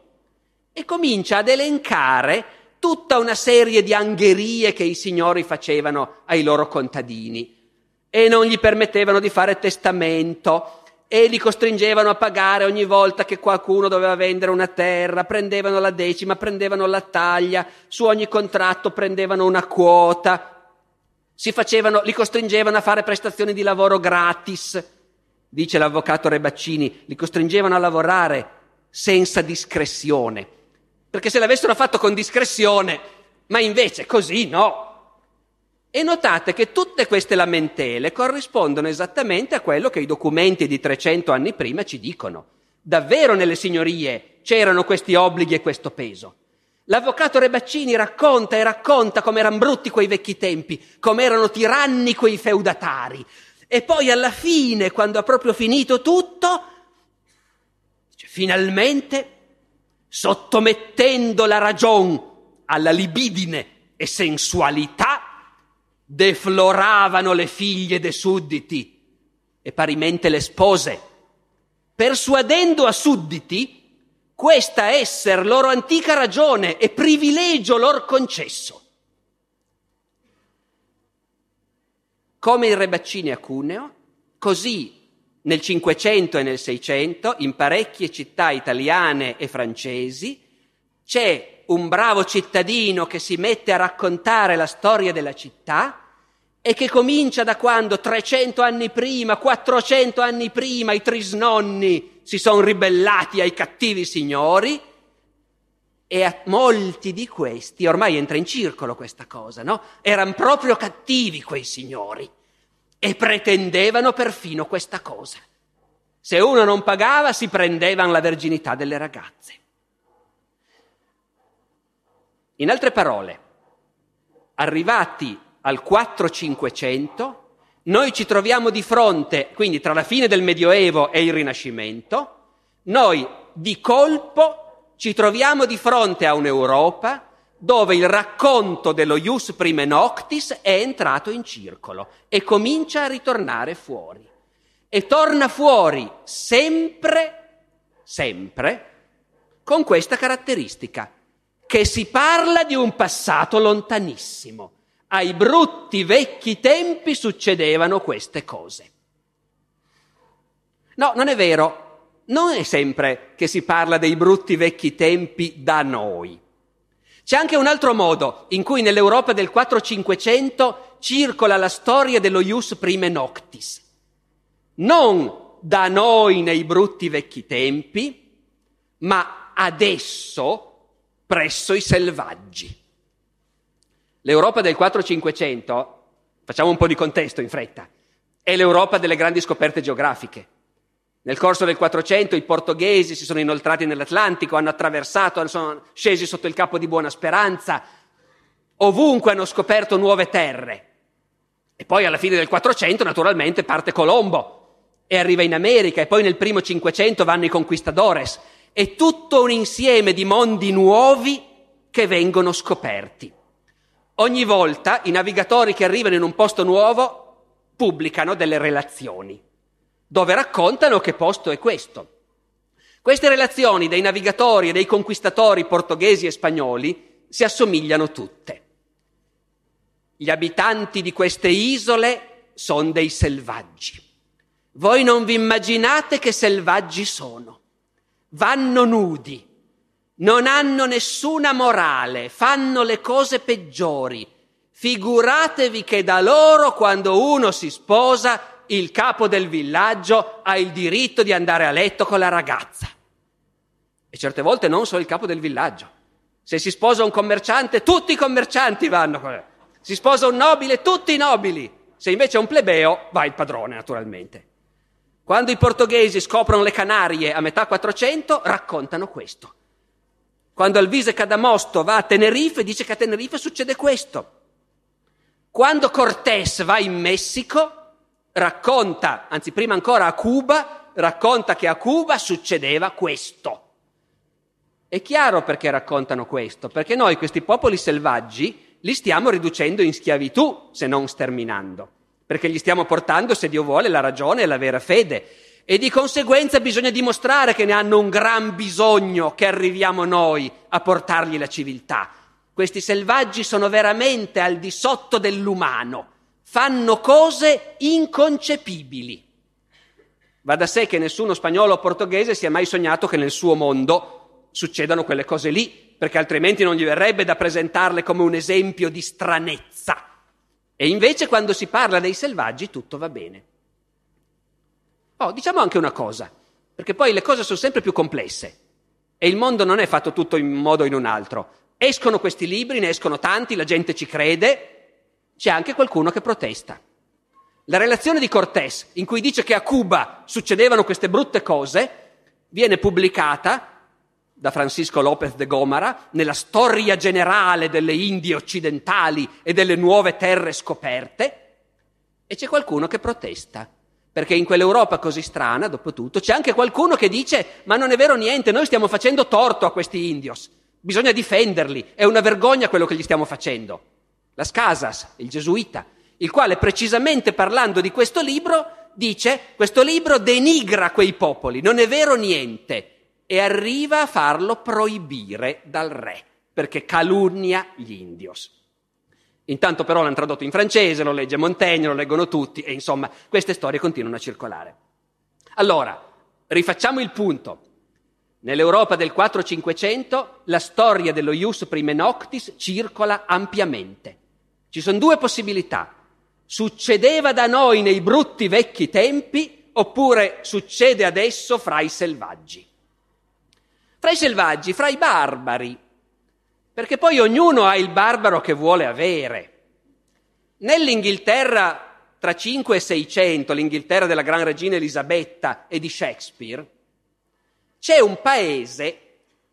E comincia ad elencare tutta una serie di angherie che i signori facevano ai loro contadini e non gli permettevano di fare testamento e li costringevano a pagare ogni volta che qualcuno doveva vendere una terra, prendevano la decima, prendevano la taglia, su ogni contratto prendevano una quota, si facevano, li costringevano a fare prestazioni di lavoro gratis, dice l'avvocato Rebaccini, li costringevano a lavorare senza discrezione, perché se l'avessero fatto con discrezione, ma invece così no, e notate che tutte queste lamentele corrispondono esattamente a quello che i documenti di 300 anni prima ci dicono. Davvero nelle signorie c'erano questi obblighi e questo peso. L'avvocato Rebaccini racconta e racconta come erano brutti quei vecchi tempi, come erano tiranni quei feudatari. E poi alla fine, quando ha proprio finito tutto, dice, finalmente, sottomettendo la ragione alla libidine e sensualità, defloravano le figlie dei sudditi e parimente le spose, persuadendo a sudditi questa esser loro antica ragione e privilegio lor concesso. Come il Rebaccini a Cuneo, così nel Cinquecento e nel Seicento, in parecchie città italiane e francesi, c'è un bravo cittadino che si mette a raccontare la storia della città e che comincia da quando 300 anni prima, 400 anni prima i trisnonni si sono ribellati ai cattivi signori e a molti di questi, ormai entra in circolo questa cosa, no? Erano proprio cattivi quei signori e pretendevano perfino questa cosa. Se uno non pagava si prendevano la verginità delle ragazze. In altre parole, arrivati al 4-500, noi ci troviamo di fronte, quindi tra la fine del Medioevo e il Rinascimento, noi di colpo ci troviamo di fronte a un'Europa dove il racconto dello Ius Prime Noctis è entrato in circolo e comincia a ritornare fuori. E torna fuori sempre, sempre, con questa caratteristica, che si parla di un passato lontanissimo ai brutti vecchi tempi succedevano queste cose. No, non è vero. Non è sempre che si parla dei brutti vecchi tempi da noi. C'è anche un altro modo in cui nell'Europa del 4-500 circola la storia dello Ius Prime Noctis. Non da noi nei brutti vecchi tempi, ma adesso presso i selvaggi. L'Europa del 4-500, facciamo un po' di contesto in fretta, è l'Europa delle grandi scoperte geografiche. Nel corso del 400 i portoghesi si sono inoltrati nell'Atlantico, hanno attraversato, sono scesi sotto il capo di Buona Speranza, ovunque hanno scoperto nuove terre. E poi alla fine del 400 naturalmente parte Colombo e arriva in America e poi nel primo 500 vanno i conquistadores. È tutto un insieme di mondi nuovi che vengono scoperti. Ogni volta i navigatori che arrivano in un posto nuovo pubblicano delle relazioni dove raccontano che posto è questo. Queste relazioni dei navigatori e dei conquistatori portoghesi e spagnoli si assomigliano tutte. Gli abitanti di queste isole sono dei selvaggi. Voi non vi immaginate che selvaggi sono. Vanno nudi, non hanno nessuna morale, fanno le cose peggiori. Figuratevi che da loro, quando uno si sposa, il capo del villaggio ha il diritto di andare a letto con la ragazza. E certe volte non solo il capo del villaggio. Se si sposa un commerciante, tutti i commercianti vanno. Si sposa un nobile, tutti i nobili. Se invece è un plebeo, va il padrone, naturalmente. Quando i portoghesi scoprono le Canarie a metà 400, raccontano questo. Quando Alvise Cadamosto va a Tenerife, dice che a Tenerife succede questo. Quando Cortés va in Messico, racconta, anzi prima ancora a Cuba, racconta che a Cuba succedeva questo. È chiaro perché raccontano questo, perché noi questi popoli selvaggi li stiamo riducendo in schiavitù, se non sterminando. perché gli stiamo portando, se Dio vuole, la ragione e la vera fede. E di conseguenza bisogna dimostrare che ne hanno un gran bisogno che arriviamo noi a portargli la civiltà. Questi selvaggi sono veramente al di sotto dell'umano, fanno cose inconcepibili. Va da sé che nessuno spagnolo o portoghese si è mai sognato che nel suo mondo succedano quelle cose lì, perché altrimenti non gli verrebbe da presentarle come un esempio di stranezza. E invece quando si parla dei selvaggi tutto va bene. Oh, diciamo anche una cosa, perché poi le cose sono sempre più complesse e il mondo non è fatto tutto in un modo o in un altro. Escono questi libri, ne escono tanti, la gente ci crede, c'è anche qualcuno che protesta. La relazione di Cortés, in cui dice che a Cuba succedevano queste brutte cose, viene pubblicata da Francisco López de Gomara nella storia generale delle Indie occidentali e delle nuove terre scoperte, e c'è qualcuno che protesta. Perché in quell'Europa così strana, dopo tutto, c'è anche qualcuno che dice: Ma non è vero niente, noi stiamo facendo torto a questi indios, bisogna difenderli, è una vergogna quello che gli stiamo facendo. Las Casas, il gesuita, il quale precisamente parlando di questo libro dice questo libro denigra quei popoli, non è vero niente e arriva a farlo proibire dal re perché calunnia gli indios. Intanto però l'hanno tradotto in francese, lo legge Montaigne, lo leggono tutti e insomma queste storie continuano a circolare. Allora, rifacciamo il punto. Nell'Europa del 4-500 la storia dello Ius Prime Noctis circola ampiamente. Ci sono due possibilità succedeva da noi nei brutti vecchi tempi oppure succede adesso fra i selvaggi. Fra i selvaggi, fra i barbari, perché poi ognuno ha il barbaro che vuole avere. Nell'Inghilterra tra 5 e 600, l'Inghilterra della gran regina Elisabetta e di Shakespeare, c'è un paese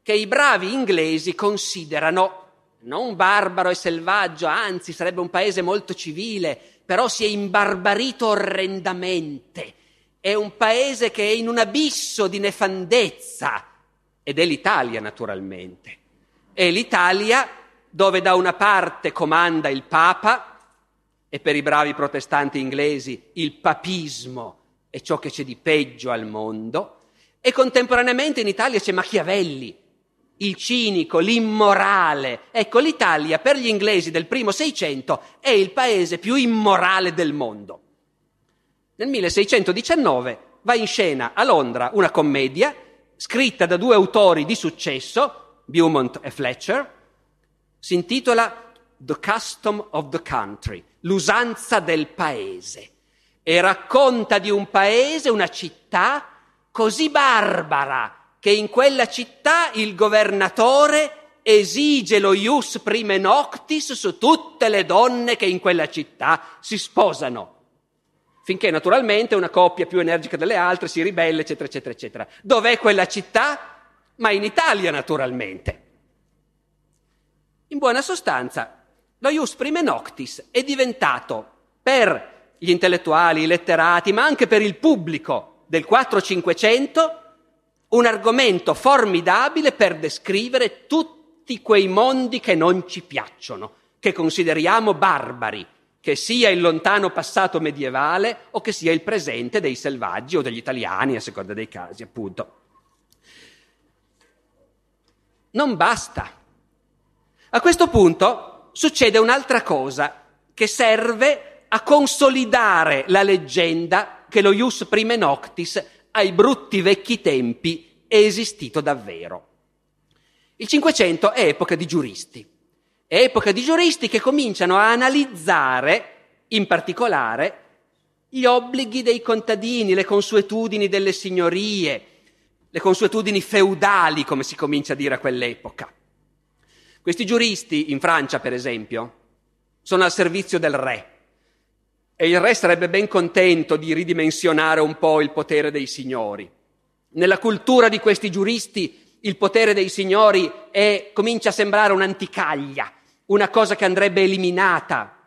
che i bravi inglesi considerano non barbaro e selvaggio, anzi sarebbe un paese molto civile, però si è imbarbarito orrendamente. È un paese che è in un abisso di nefandezza ed è l'Italia naturalmente. È l'Italia dove da una parte comanda il Papa e per i bravi protestanti inglesi il papismo è ciò che c'è di peggio al mondo e contemporaneamente in Italia c'è Machiavelli, il cinico, l'immorale. Ecco, l'Italia per gli inglesi del primo Seicento è il paese più immorale del mondo. Nel 1619 va in scena a Londra una commedia scritta da due autori di successo, Beaumont e Fletcher, si intitola The Custom of the Country, l'usanza del paese, e racconta di un paese, una città così barbara che in quella città il governatore esige lo ius prime noctis su tutte le donne che in quella città si sposano. Finché naturalmente una coppia più energica delle altre si ribella, eccetera, eccetera, eccetera. Dov'è quella città? Ma in Italia, naturalmente. In buona sostanza, lo ius prime noctis è diventato per gli intellettuali, i letterati, ma anche per il pubblico del 4-500 un argomento formidabile per descrivere tutti quei mondi che non ci piacciono, che consideriamo barbari, che sia il lontano passato medievale o che sia il presente dei selvaggi o degli italiani, a seconda dei casi, appunto. Non basta. A questo punto succede un'altra cosa che serve a consolidare la leggenda che lo Ius Prime Noctis ai brutti vecchi tempi è esistito davvero. Il Cinquecento è epoca di giuristi, è epoca di giuristi che cominciano a analizzare, in particolare, gli obblighi dei contadini, le consuetudini delle signorie, le consuetudini feudali, come si comincia a dire a quell'epoca. Questi giuristi, in Francia per esempio, sono al servizio del re e il re sarebbe ben contento di ridimensionare un po' il potere dei signori. Nella cultura di questi giuristi il potere dei signori è, comincia a sembrare un'anticaglia, una cosa che andrebbe eliminata.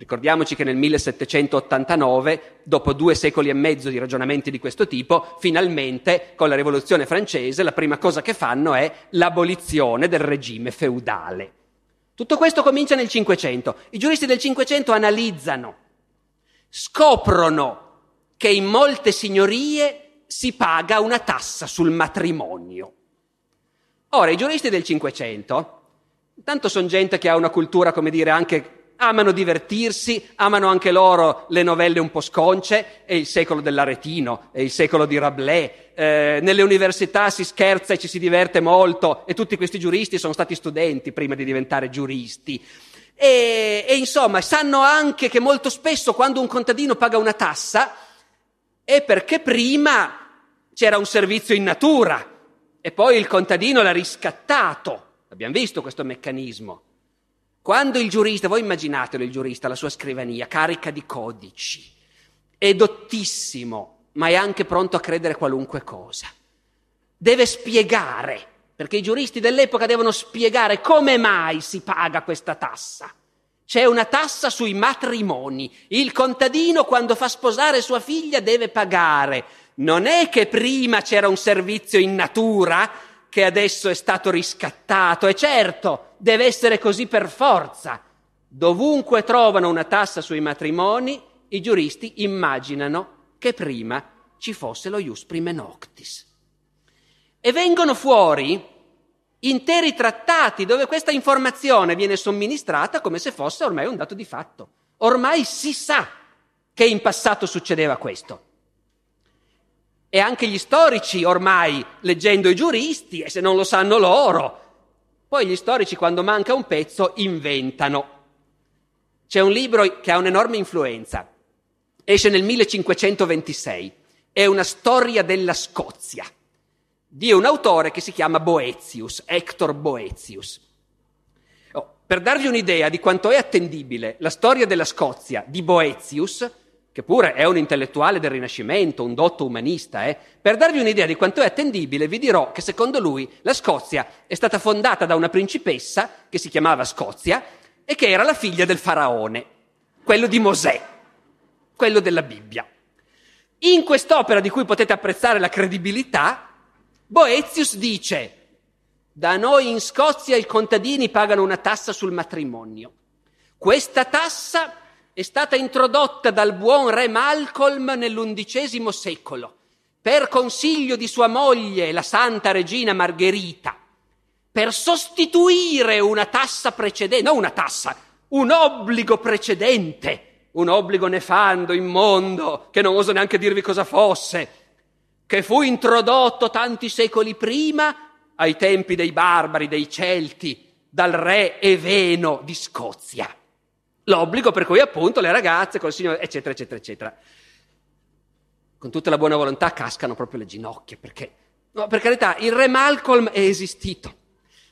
Ricordiamoci che nel 1789, dopo due secoli e mezzo di ragionamenti di questo tipo, finalmente con la rivoluzione francese la prima cosa che fanno è l'abolizione del regime feudale. Tutto questo comincia nel Cinquecento. I giuristi del Cinquecento analizzano, scoprono che in molte signorie si paga una tassa sul matrimonio. Ora, i giuristi del Cinquecento, intanto sono gente che ha una cultura, come dire, anche amano divertirsi, amano anche loro le novelle un po' sconce, è il secolo dell'Aretino, è il secolo di Rabelais, eh, nelle università si scherza e ci si diverte molto e tutti questi giuristi sono stati studenti prima di diventare giuristi. E, e insomma, sanno anche che molto spesso quando un contadino paga una tassa è perché prima c'era un servizio in natura e poi il contadino l'ha riscattato. Abbiamo visto questo meccanismo. Quando il giurista, voi immaginatelo il giurista, la sua scrivania, carica di codici, è dottissimo, ma è anche pronto a credere qualunque cosa. Deve spiegare, perché i giuristi dell'epoca devono spiegare come mai si paga questa tassa. C'è una tassa sui matrimoni. Il contadino quando fa sposare sua figlia deve pagare. Non è che prima c'era un servizio in natura che adesso è stato riscattato. E certo, deve essere così per forza. Dovunque trovano una tassa sui matrimoni, i giuristi immaginano che prima ci fosse lo ius prime noctis. E vengono fuori interi trattati dove questa informazione viene somministrata come se fosse ormai un dato di fatto. Ormai si sa che in passato succedeva questo. E anche gli storici ormai, leggendo i giuristi, e se non lo sanno loro, poi gli storici quando manca un pezzo inventano. C'è un libro che ha un'enorme influenza, esce nel 1526, è una storia della Scozia, di un autore che si chiama Boetius, Hector Boetius. Oh, per darvi un'idea di quanto è attendibile la storia della Scozia di Boetius, che pure è un intellettuale del Rinascimento, un dotto umanista, eh? per darvi un'idea di quanto è attendibile, vi dirò che secondo lui la Scozia è stata fondata da una principessa che si chiamava Scozia e che era la figlia del faraone, quello di Mosè, quello della Bibbia. In quest'opera di cui potete apprezzare la credibilità, Boetius dice, da noi in Scozia i contadini pagano una tassa sul matrimonio. Questa tassa è stata introdotta dal buon re Malcolm nell'undicesimo secolo per consiglio di sua moglie, la santa regina Margherita, per sostituire una tassa precedente, non una tassa, un obbligo precedente, un obbligo nefando, immondo, che non oso neanche dirvi cosa fosse, che fu introdotto tanti secoli prima, ai tempi dei barbari, dei Celti, dal re Eveno di Scozia l'obbligo per cui appunto le ragazze col signore, eccetera, eccetera, eccetera. Con tutta la buona volontà cascano proprio le ginocchia, perché, no, per carità, il re Malcolm è esistito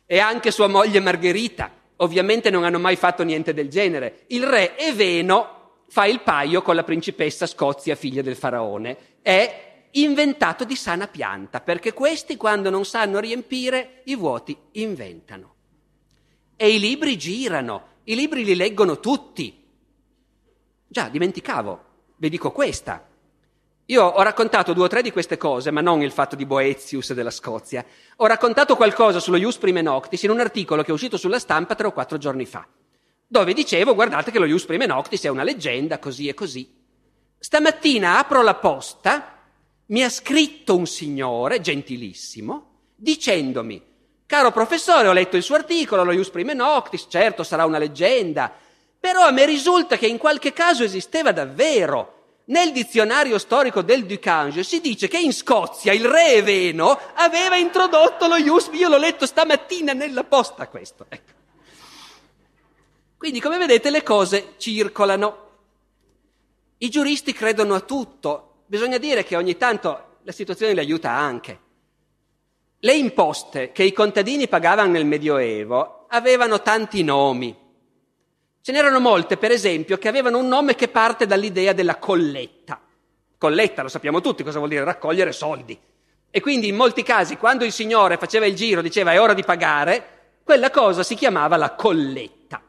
e anche sua moglie Margherita, ovviamente non hanno mai fatto niente del genere. Il re Eveno fa il paio con la principessa Scozia, figlia del faraone, è inventato di sana pianta, perché questi quando non sanno riempire i vuoti inventano. E i libri girano, i libri li leggono tutti. Già, dimenticavo, vi dico questa. Io ho raccontato due o tre di queste cose, ma non il fatto di Boetius della Scozia. Ho raccontato qualcosa sullo Ius Prime Noctis in un articolo che è uscito sulla stampa tre o quattro giorni fa, dove dicevo, guardate che lo Ius Prime Noctis è una leggenda, così e così. Stamattina apro la posta, mi ha scritto un signore, gentilissimo, dicendomi Caro professore, ho letto il suo articolo, lo Ius Prime Noctis, certo sarà una leggenda, però a me risulta che in qualche caso esisteva davvero. Nel dizionario storico del Ducange si dice che in Scozia il re Eveno aveva introdotto lo Ius, io l'ho letto stamattina nella posta questo. Ecco. Quindi come vedete le cose circolano. I giuristi credono a tutto, bisogna dire che ogni tanto la situazione li aiuta anche. Le imposte che i contadini pagavano nel Medioevo avevano tanti nomi. Ce n'erano molte, per esempio, che avevano un nome che parte dall'idea della colletta. Colletta, lo sappiamo tutti cosa vuol dire, raccogliere soldi. E quindi in molti casi, quando il signore faceva il giro, diceva è ora di pagare, quella cosa si chiamava la colletta.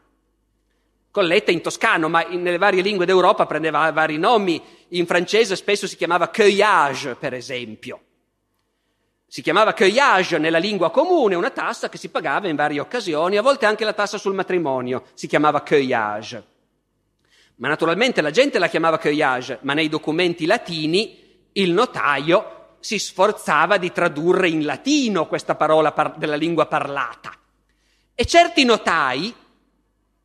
Colletta in toscano, ma nelle varie lingue d'Europa prendeva vari nomi. In francese spesso si chiamava cueillage, per esempio. Si chiamava cueillage nella lingua comune, una tassa che si pagava in varie occasioni, a volte anche la tassa sul matrimonio si chiamava cueillage. Ma naturalmente la gente la chiamava cueillage, ma nei documenti latini il notaio si sforzava di tradurre in latino questa parola par- della lingua parlata. E certi notai,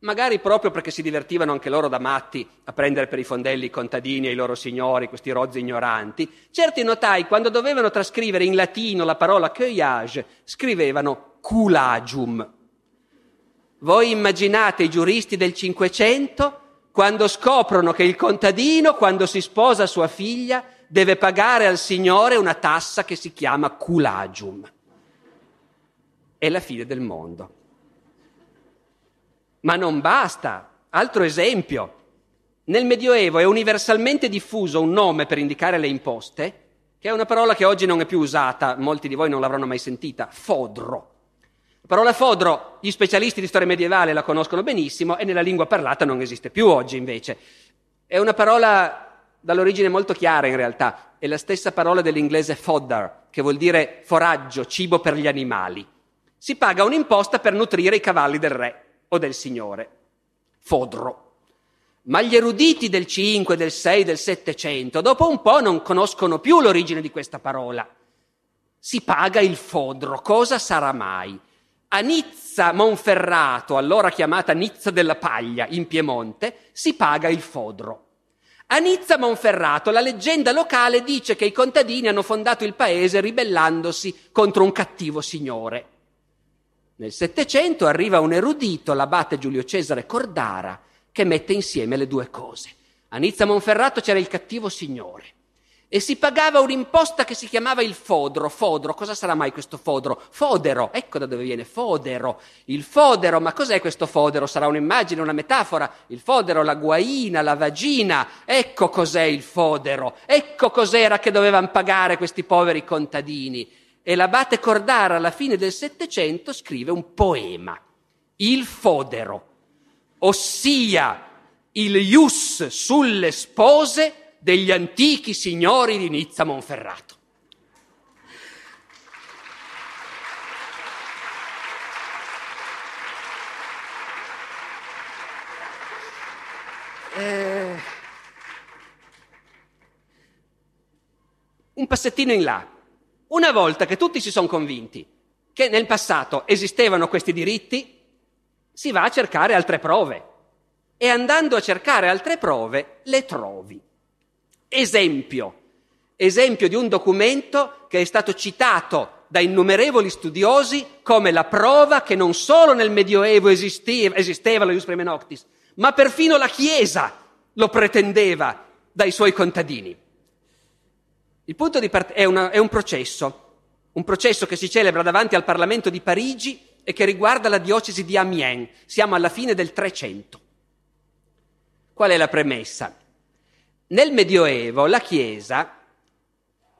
magari proprio perché si divertivano anche loro da matti a prendere per i fondelli i contadini e i loro signori, questi rozzi ignoranti, certi notai, quando dovevano trascrivere in latino la parola cueillage, scrivevano culagium. Voi immaginate i giuristi del Cinquecento quando scoprono che il contadino, quando si sposa sua figlia, deve pagare al Signore una tassa che si chiama culagium. È la fine del mondo. Ma non basta. Altro esempio. Nel Medioevo è universalmente diffuso un nome per indicare le imposte, che è una parola che oggi non è più usata, molti di voi non l'avranno mai sentita, fodro. La parola fodro, gli specialisti di storia medievale la conoscono benissimo e nella lingua parlata non esiste più oggi invece. È una parola dall'origine molto chiara in realtà, è la stessa parola dell'inglese fodder, che vuol dire foraggio, cibo per gli animali. Si paga un'imposta per nutrire i cavalli del re o del Signore. Fodro. Ma gli eruditi del 5, del 6, del 700, dopo un po' non conoscono più l'origine di questa parola. Si paga il fodro, cosa sarà mai? A Nizza Monferrato, allora chiamata Nizza della Paglia, in Piemonte, si paga il fodro. A Nizza Monferrato la leggenda locale dice che i contadini hanno fondato il paese ribellandosi contro un cattivo signore. Nel Settecento arriva un erudito, l'abate Giulio Cesare Cordara, che mette insieme le due cose. A Nizza Monferrato c'era il cattivo signore e si pagava un'imposta che si chiamava il fodro. Fodro, cosa sarà mai questo fodro? Fodero, ecco da dove viene fodero. Il fodero, ma cos'è questo fodero? Sarà un'immagine, una metafora? Il fodero, la guaina, la vagina, ecco cos'è il fodero, ecco cos'era che dovevano pagare questi poveri contadini e l'abate Cordara alla fine del Settecento scrive un poema, Il Fodero, ossia il ius sulle spose degli antichi signori di Nizza Monferrato. Eh, un passettino in là. Una volta che tutti si sono convinti che nel passato esistevano questi diritti, si va a cercare altre prove. E andando a cercare altre prove, le trovi. Esempio, esempio di un documento che è stato citato da innumerevoli studiosi come la prova che non solo nel Medioevo esisteva, esisteva la Ius Prime Noctis, ma perfino la Chiesa lo pretendeva dai suoi contadini. Il punto di part- è, è un processo, un processo che si celebra davanti al Parlamento di Parigi e che riguarda la diocesi di Amiens. Siamo alla fine del Trecento. Qual è la premessa? Nel Medioevo la Chiesa,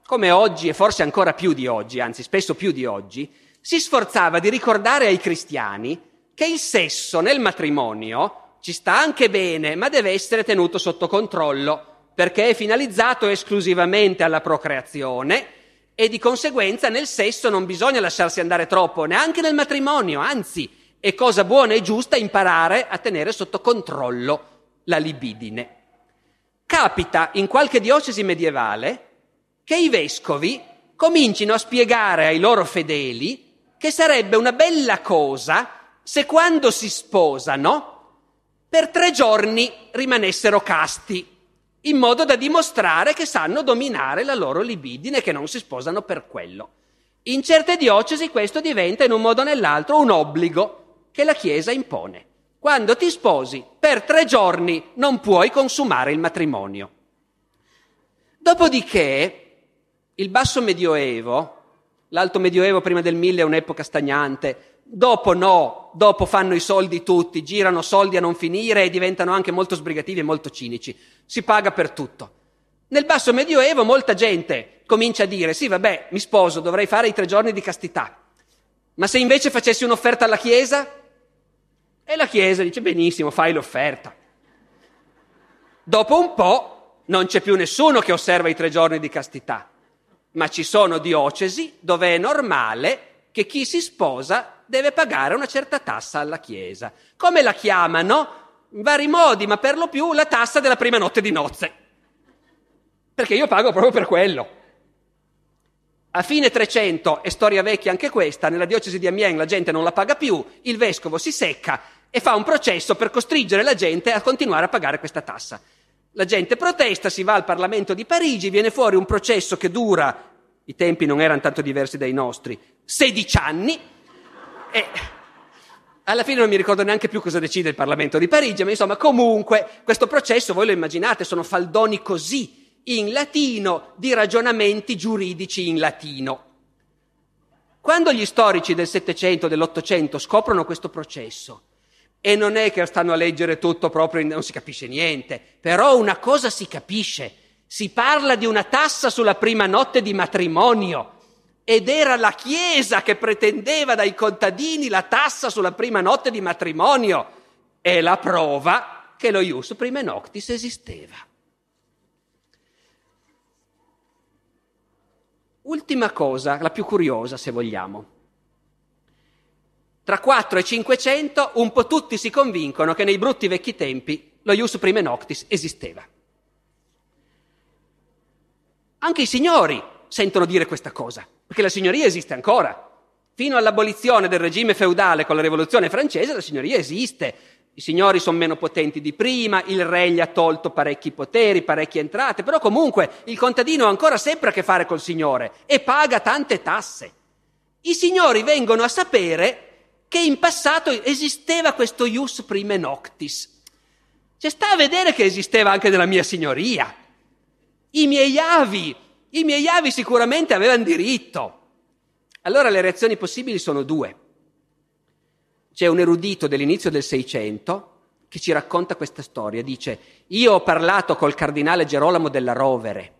come oggi e forse ancora più di oggi, anzi spesso più di oggi, si sforzava di ricordare ai cristiani che il sesso nel matrimonio ci sta anche bene, ma deve essere tenuto sotto controllo perché è finalizzato esclusivamente alla procreazione e di conseguenza nel sesso non bisogna lasciarsi andare troppo, neanche nel matrimonio, anzi è cosa buona e giusta imparare a tenere sotto controllo la libidine. Capita in qualche diocesi medievale che i vescovi comincino a spiegare ai loro fedeli che sarebbe una bella cosa se quando si sposano per tre giorni rimanessero casti in modo da dimostrare che sanno dominare la loro libidine e che non si sposano per quello. In certe diocesi questo diventa in un modo o nell'altro un obbligo che la Chiesa impone. Quando ti sposi per tre giorni non puoi consumare il matrimonio. Dopodiché il basso medioevo, l'alto medioevo prima del mille è un'epoca stagnante, Dopo no, dopo fanno i soldi tutti, girano soldi a non finire e diventano anche molto sbrigativi e molto cinici. Si paga per tutto. Nel basso medioevo molta gente comincia a dire sì, vabbè, mi sposo, dovrei fare i tre giorni di castità. Ma se invece facessi un'offerta alla Chiesa? E la Chiesa dice benissimo, fai l'offerta. Dopo un po' non c'è più nessuno che osserva i tre giorni di castità. ma ci sono diocesi dove è normale che chi si sposa deve pagare una certa tassa alla Chiesa. Come la chiamano? In vari modi, ma per lo più la tassa della prima notte di nozze. Perché io pago proprio per quello. A fine 300, è storia vecchia anche questa, nella diocesi di Amiens la gente non la paga più, il vescovo si secca e fa un processo per costringere la gente a continuare a pagare questa tassa. La gente protesta, si va al Parlamento di Parigi, viene fuori un processo che dura, i tempi non erano tanto diversi dai nostri, 16 anni e alla fine non mi ricordo neanche più cosa decide il Parlamento di Parigi, ma insomma comunque questo processo, voi lo immaginate, sono faldoni così in latino di ragionamenti giuridici in latino. Quando gli storici del Settecento, dell'Ottocento scoprono questo processo, e non è che stanno a leggere tutto proprio, non si capisce niente, però una cosa si capisce, si parla di una tassa sulla prima notte di matrimonio ed era la Chiesa che pretendeva dai contadini la tassa sulla prima notte di matrimonio. È la prova che lo ius prime noctis esisteva. Ultima cosa, la più curiosa se vogliamo. Tra 4 e 500 un po' tutti si convincono che nei brutti vecchi tempi lo ius prime noctis esisteva. Anche i signori sentono dire questa cosa, perché la signoria esiste ancora. Fino all'abolizione del regime feudale con la rivoluzione francese la signoria esiste. I signori sono meno potenti di prima, il re gli ha tolto parecchi poteri, parecchie entrate, però comunque il contadino ha ancora sempre a che fare col signore e paga tante tasse. I signori vengono a sapere che in passato esisteva questo ius prime noctis. Cioè sta a vedere che esisteva anche nella mia signoria. I miei avi, i miei avi sicuramente avevano diritto. Allora le reazioni possibili sono due. C'è un erudito dell'inizio del Seicento che ci racconta questa storia. Dice, io ho parlato col cardinale Gerolamo della Rovere,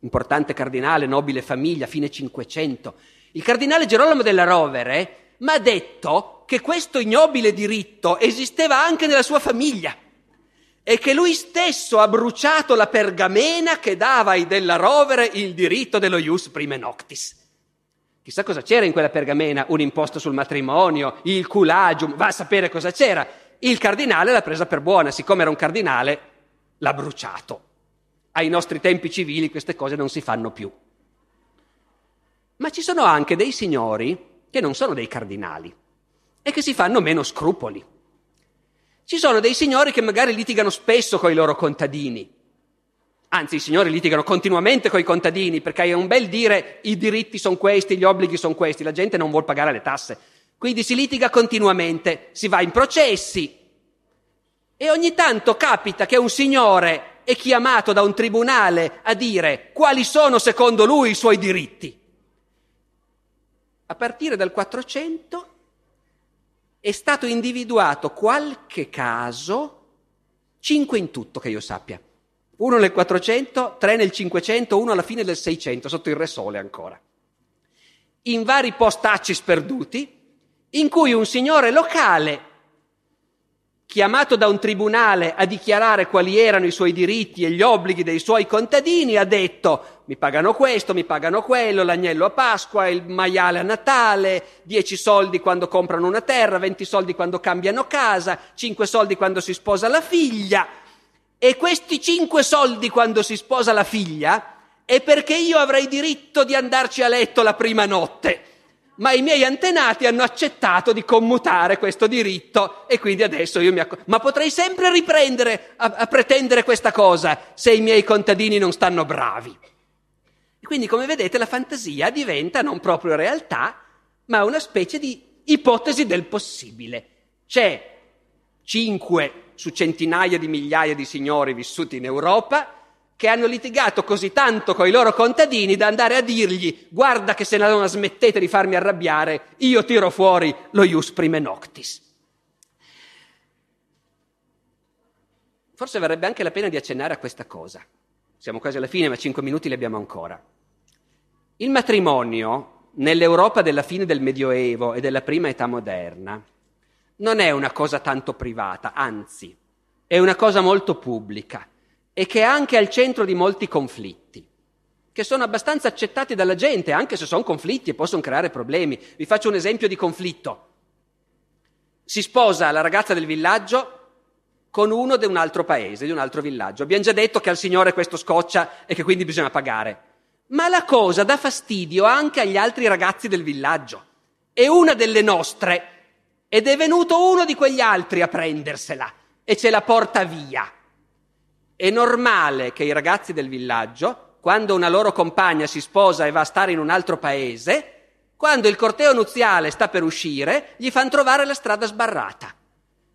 importante cardinale, nobile famiglia, fine Cinquecento. Il cardinale Gerolamo della Rovere ma ha detto che questo ignobile diritto esisteva anche nella sua famiglia e che lui stesso ha bruciato la pergamena che dava ai della Rovere il diritto dello ius prime noctis. Chissà cosa c'era in quella pergamena, un imposto sul matrimonio, il culagium, va a sapere cosa c'era. Il cardinale l'ha presa per buona, siccome era un cardinale, l'ha bruciato. Ai nostri tempi civili queste cose non si fanno più. Ma ci sono anche dei signori che non sono dei cardinali e che si fanno meno scrupoli. Ci sono dei signori che magari litigano spesso con i loro contadini. Anzi, i signori litigano continuamente con i contadini perché è un bel dire i diritti sono questi, gli obblighi sono questi, la gente non vuole pagare le tasse. Quindi si litiga continuamente, si va in processi e ogni tanto capita che un signore è chiamato da un tribunale a dire quali sono secondo lui i suoi diritti a partire dal 400 è stato individuato qualche caso, cinque in tutto che io sappia, uno nel 400, tre nel 500, uno alla fine del 600, sotto il Re Sole ancora, in vari postacci sperduti, in cui un signore locale chiamato da un tribunale a dichiarare quali erano i suoi diritti e gli obblighi dei suoi contadini, ha detto mi pagano questo, mi pagano quello, l'agnello a Pasqua, il maiale a Natale, 10 soldi quando comprano una terra, 20 soldi quando cambiano casa, 5 soldi quando si sposa la figlia. E questi 5 soldi quando si sposa la figlia è perché io avrei diritto di andarci a letto la prima notte ma i miei antenati hanno accettato di commutare questo diritto e quindi adesso io mi accorgo. Ma potrei sempre riprendere a, a, pretendere questa cosa se i miei contadini non stanno bravi. E quindi, come vedete, la fantasia diventa non proprio realtà, ma una specie di ipotesi del possibile. C'è cinque su centinaia di migliaia di signori vissuti in Europa che hanno litigato così tanto con i loro contadini da andare a dirgli guarda che se non smettete di farmi arrabbiare, io tiro fuori lo ius prime noctis. Forse varrebbe anche la pena di accennare a questa cosa. Siamo quasi alla fine, ma cinque minuti li abbiamo ancora. Il matrimonio, nell'Europa della fine del Medioevo e della prima età moderna, non è una cosa tanto privata, anzi, è una cosa molto pubblica e che è anche al centro di molti conflitti, che sono abbastanza accettati dalla gente, anche se sono conflitti e possono creare problemi. Vi faccio un esempio di conflitto. Si sposa la ragazza del villaggio con uno di un altro paese, di un altro villaggio. Abbiamo già detto che al Signore questo scoccia e che quindi bisogna pagare. Ma la cosa dà fastidio anche agli altri ragazzi del villaggio. È una delle nostre ed è venuto uno di quegli altri a prendersela e ce la porta via. È normale che i ragazzi del villaggio, quando una loro compagna si sposa e va a stare in un altro paese, quando il corteo nuziale sta per uscire, gli fanno trovare la strada sbarrata.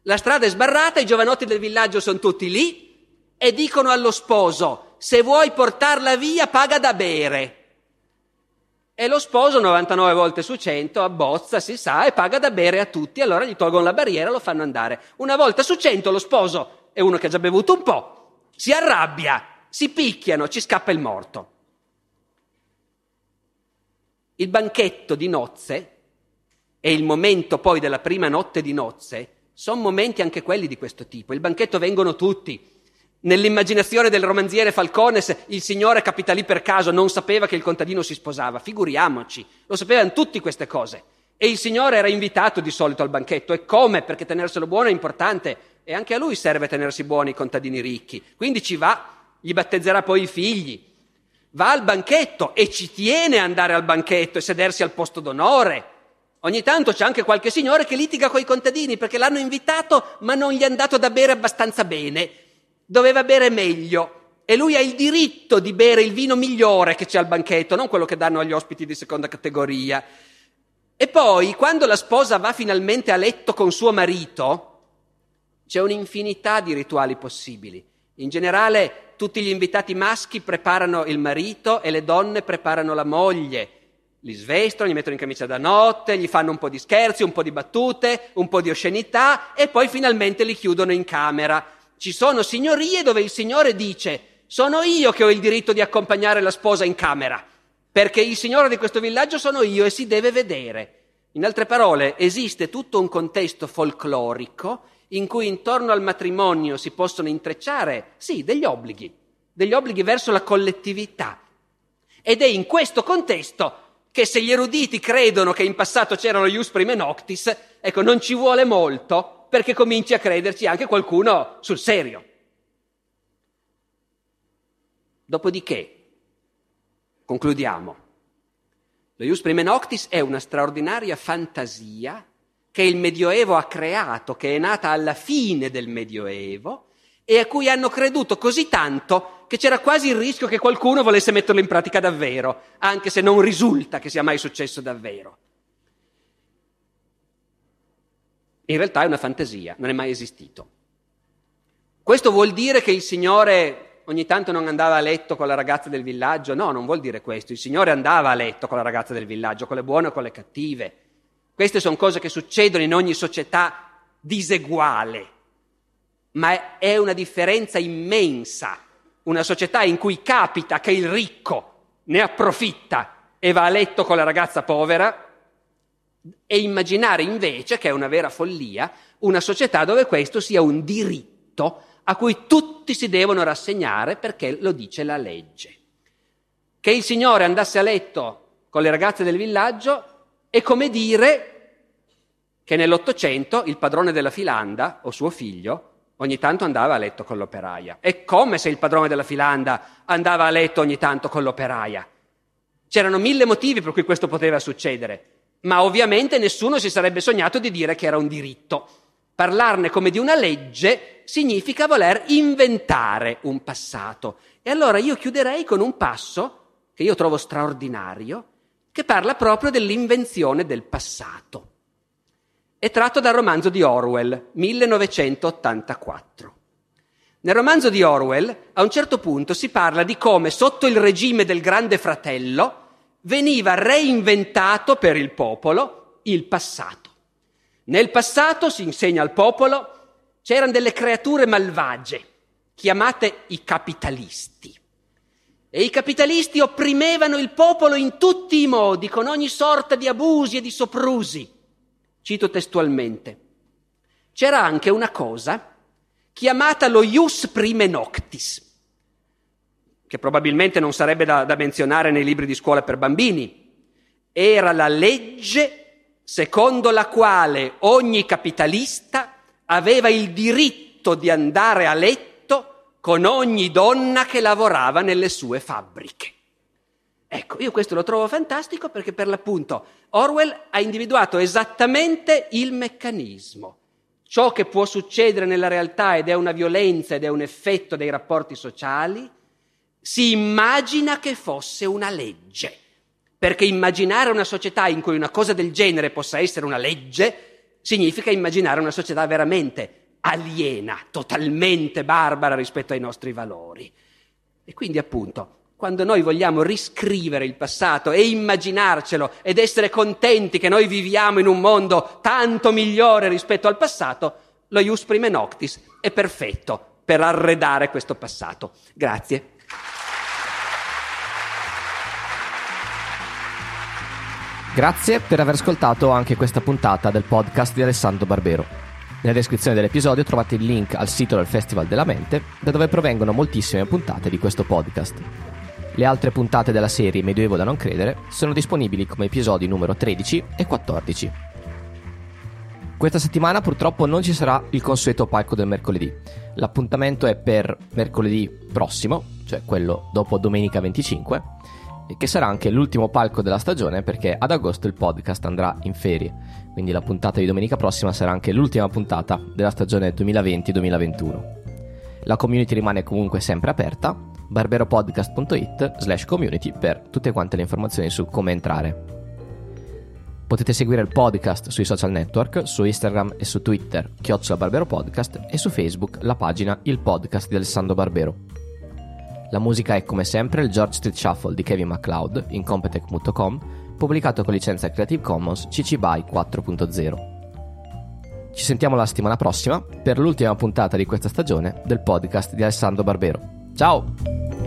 La strada è sbarrata, i giovanotti del villaggio sono tutti lì e dicono allo sposo, se vuoi portarla via paga da bere. E lo sposo 99 volte su 100 abbozza, si sa, e paga da bere a tutti, allora gli tolgono la barriera e lo fanno andare. Una volta su 100 lo sposo è uno che ha già bevuto un po', si arrabbia, si picchiano, ci scappa il morto. Il banchetto di nozze e il momento poi della prima notte di nozze sono momenti anche quelli di questo tipo. Il banchetto vengono tutti. Nell'immaginazione del romanziere Falcones il signore capita lì per caso, non sapeva che il contadino si sposava, figuriamoci, lo sapevano tutti queste cose. E il signore era invitato di solito al banchetto. E come? Perché tenerselo buono è importante. E anche a lui serve tenersi buoni i contadini ricchi. Quindi ci va, gli battezzerà poi i figli. Va al banchetto e ci tiene a andare al banchetto e sedersi al posto d'onore. Ogni tanto c'è anche qualche signore che litiga coi contadini perché l'hanno invitato ma non gli hanno dato da bere abbastanza bene. Doveva bere meglio. E lui ha il diritto di bere il vino migliore che c'è al banchetto, non quello che danno agli ospiti di seconda categoria. E poi, quando la sposa va finalmente a letto con suo marito, c'è un'infinità di rituali possibili. In generale, tutti gli invitati maschi preparano il marito e le donne preparano la moglie li svestono, gli mettono in camicia da notte, gli fanno un po' di scherzi, un po' di battute, un po' di oscenità e poi finalmente li chiudono in camera. Ci sono signorie dove il Signore dice sono io che ho il diritto di accompagnare la sposa in camera, perché il Signore di questo villaggio sono io e si deve vedere. In altre parole, esiste tutto un contesto folclorico in cui intorno al matrimonio si possono intrecciare, sì, degli obblighi, degli obblighi verso la collettività. Ed è in questo contesto che se gli eruditi credono che in passato c'erano gli us prime noctis, ecco, non ci vuole molto perché cominci a crederci anche qualcuno sul serio. Dopodiché, concludiamo, lo ius prime noctis è una straordinaria fantasia che il Medioevo ha creato, che è nata alla fine del Medioevo e a cui hanno creduto così tanto che c'era quasi il rischio che qualcuno volesse metterlo in pratica davvero, anche se non risulta che sia mai successo davvero. In realtà è una fantasia, non è mai esistito. Questo vuol dire che il Signore ogni tanto non andava a letto con la ragazza del villaggio? No, non vuol dire questo. Il Signore andava a letto con la ragazza del villaggio, con le buone o con le cattive. Queste sono cose che succedono in ogni società diseguale, ma è una differenza immensa una società in cui capita che il ricco ne approfitta e va a letto con la ragazza povera, e immaginare invece, che è una vera follia, una società dove questo sia un diritto a cui tutti si devono rassegnare perché lo dice la legge. Che il Signore andasse a letto con le ragazze del villaggio è come dire che nell'Ottocento il padrone della filanda o suo figlio ogni tanto andava a letto con l'operaia. È come se il padrone della filanda andava a letto ogni tanto con l'operaia. C'erano mille motivi per cui questo poteva succedere, ma ovviamente nessuno si sarebbe sognato di dire che era un diritto. Parlarne come di una legge significa voler inventare un passato. E allora io chiuderei con un passo che io trovo straordinario, che parla proprio dell'invenzione del passato è tratto dal romanzo di Orwell, 1984. Nel romanzo di Orwell, a un certo punto si parla di come sotto il regime del Grande Fratello veniva reinventato per il popolo il passato. Nel passato, si insegna al popolo, c'erano delle creature malvagie, chiamate i capitalisti. E i capitalisti opprimevano il popolo in tutti i modi, con ogni sorta di abusi e di soprusi. Cito testualmente. C'era anche una cosa chiamata lo ius prime noctis, che probabilmente non sarebbe da, da menzionare nei libri di scuola per bambini. Era la legge secondo la quale ogni capitalista aveva il diritto di andare a letto con ogni donna che lavorava nelle sue fabbriche. Ecco, io questo lo trovo fantastico perché per l'appunto Orwell ha individuato esattamente il meccanismo. Ciò che può succedere nella realtà ed è una violenza ed è un effetto dei rapporti sociali, si immagina che fosse una legge. Perché immaginare una società in cui una cosa del genere possa essere una legge significa immaginare una società veramente aliena, totalmente barbara rispetto ai nostri valori. E quindi appunto, quando noi vogliamo riscrivere il passato e immaginarcelo ed essere contenti che noi viviamo in un mondo tanto migliore rispetto al passato, lo ius prime noctis è perfetto per arredare questo passato. Grazie. Grazie per aver ascoltato anche questa puntata del podcast di Alessandro Barbero. Nella descrizione dell'episodio trovate il link al sito del Festival della Mente, da dove provengono moltissime puntate di questo podcast. Le altre puntate della serie Medioevo da non credere sono disponibili come episodi numero 13 e 14. Questa settimana purtroppo non ci sarà il consueto palco del mercoledì. L'appuntamento è per mercoledì prossimo, cioè quello dopo domenica 25 che sarà anche l'ultimo palco della stagione perché ad agosto il podcast andrà in ferie, quindi la puntata di domenica prossima sarà anche l'ultima puntata della stagione 2020-2021. La community rimane comunque sempre aperta, barberopodcast.it slash community per tutte quante le informazioni su come entrare. Potete seguire il podcast sui social network, su Instagram e su Twitter, chiocciola Barbero Podcast e su Facebook la pagina Il Podcast di Alessandro Barbero. La musica è come sempre il George Street Shuffle di Kevin MacLeod in Competech.com, pubblicato con licenza Creative Commons CC BY 4.0. Ci sentiamo la settimana prossima per l'ultima puntata di questa stagione del podcast di Alessandro Barbero. Ciao!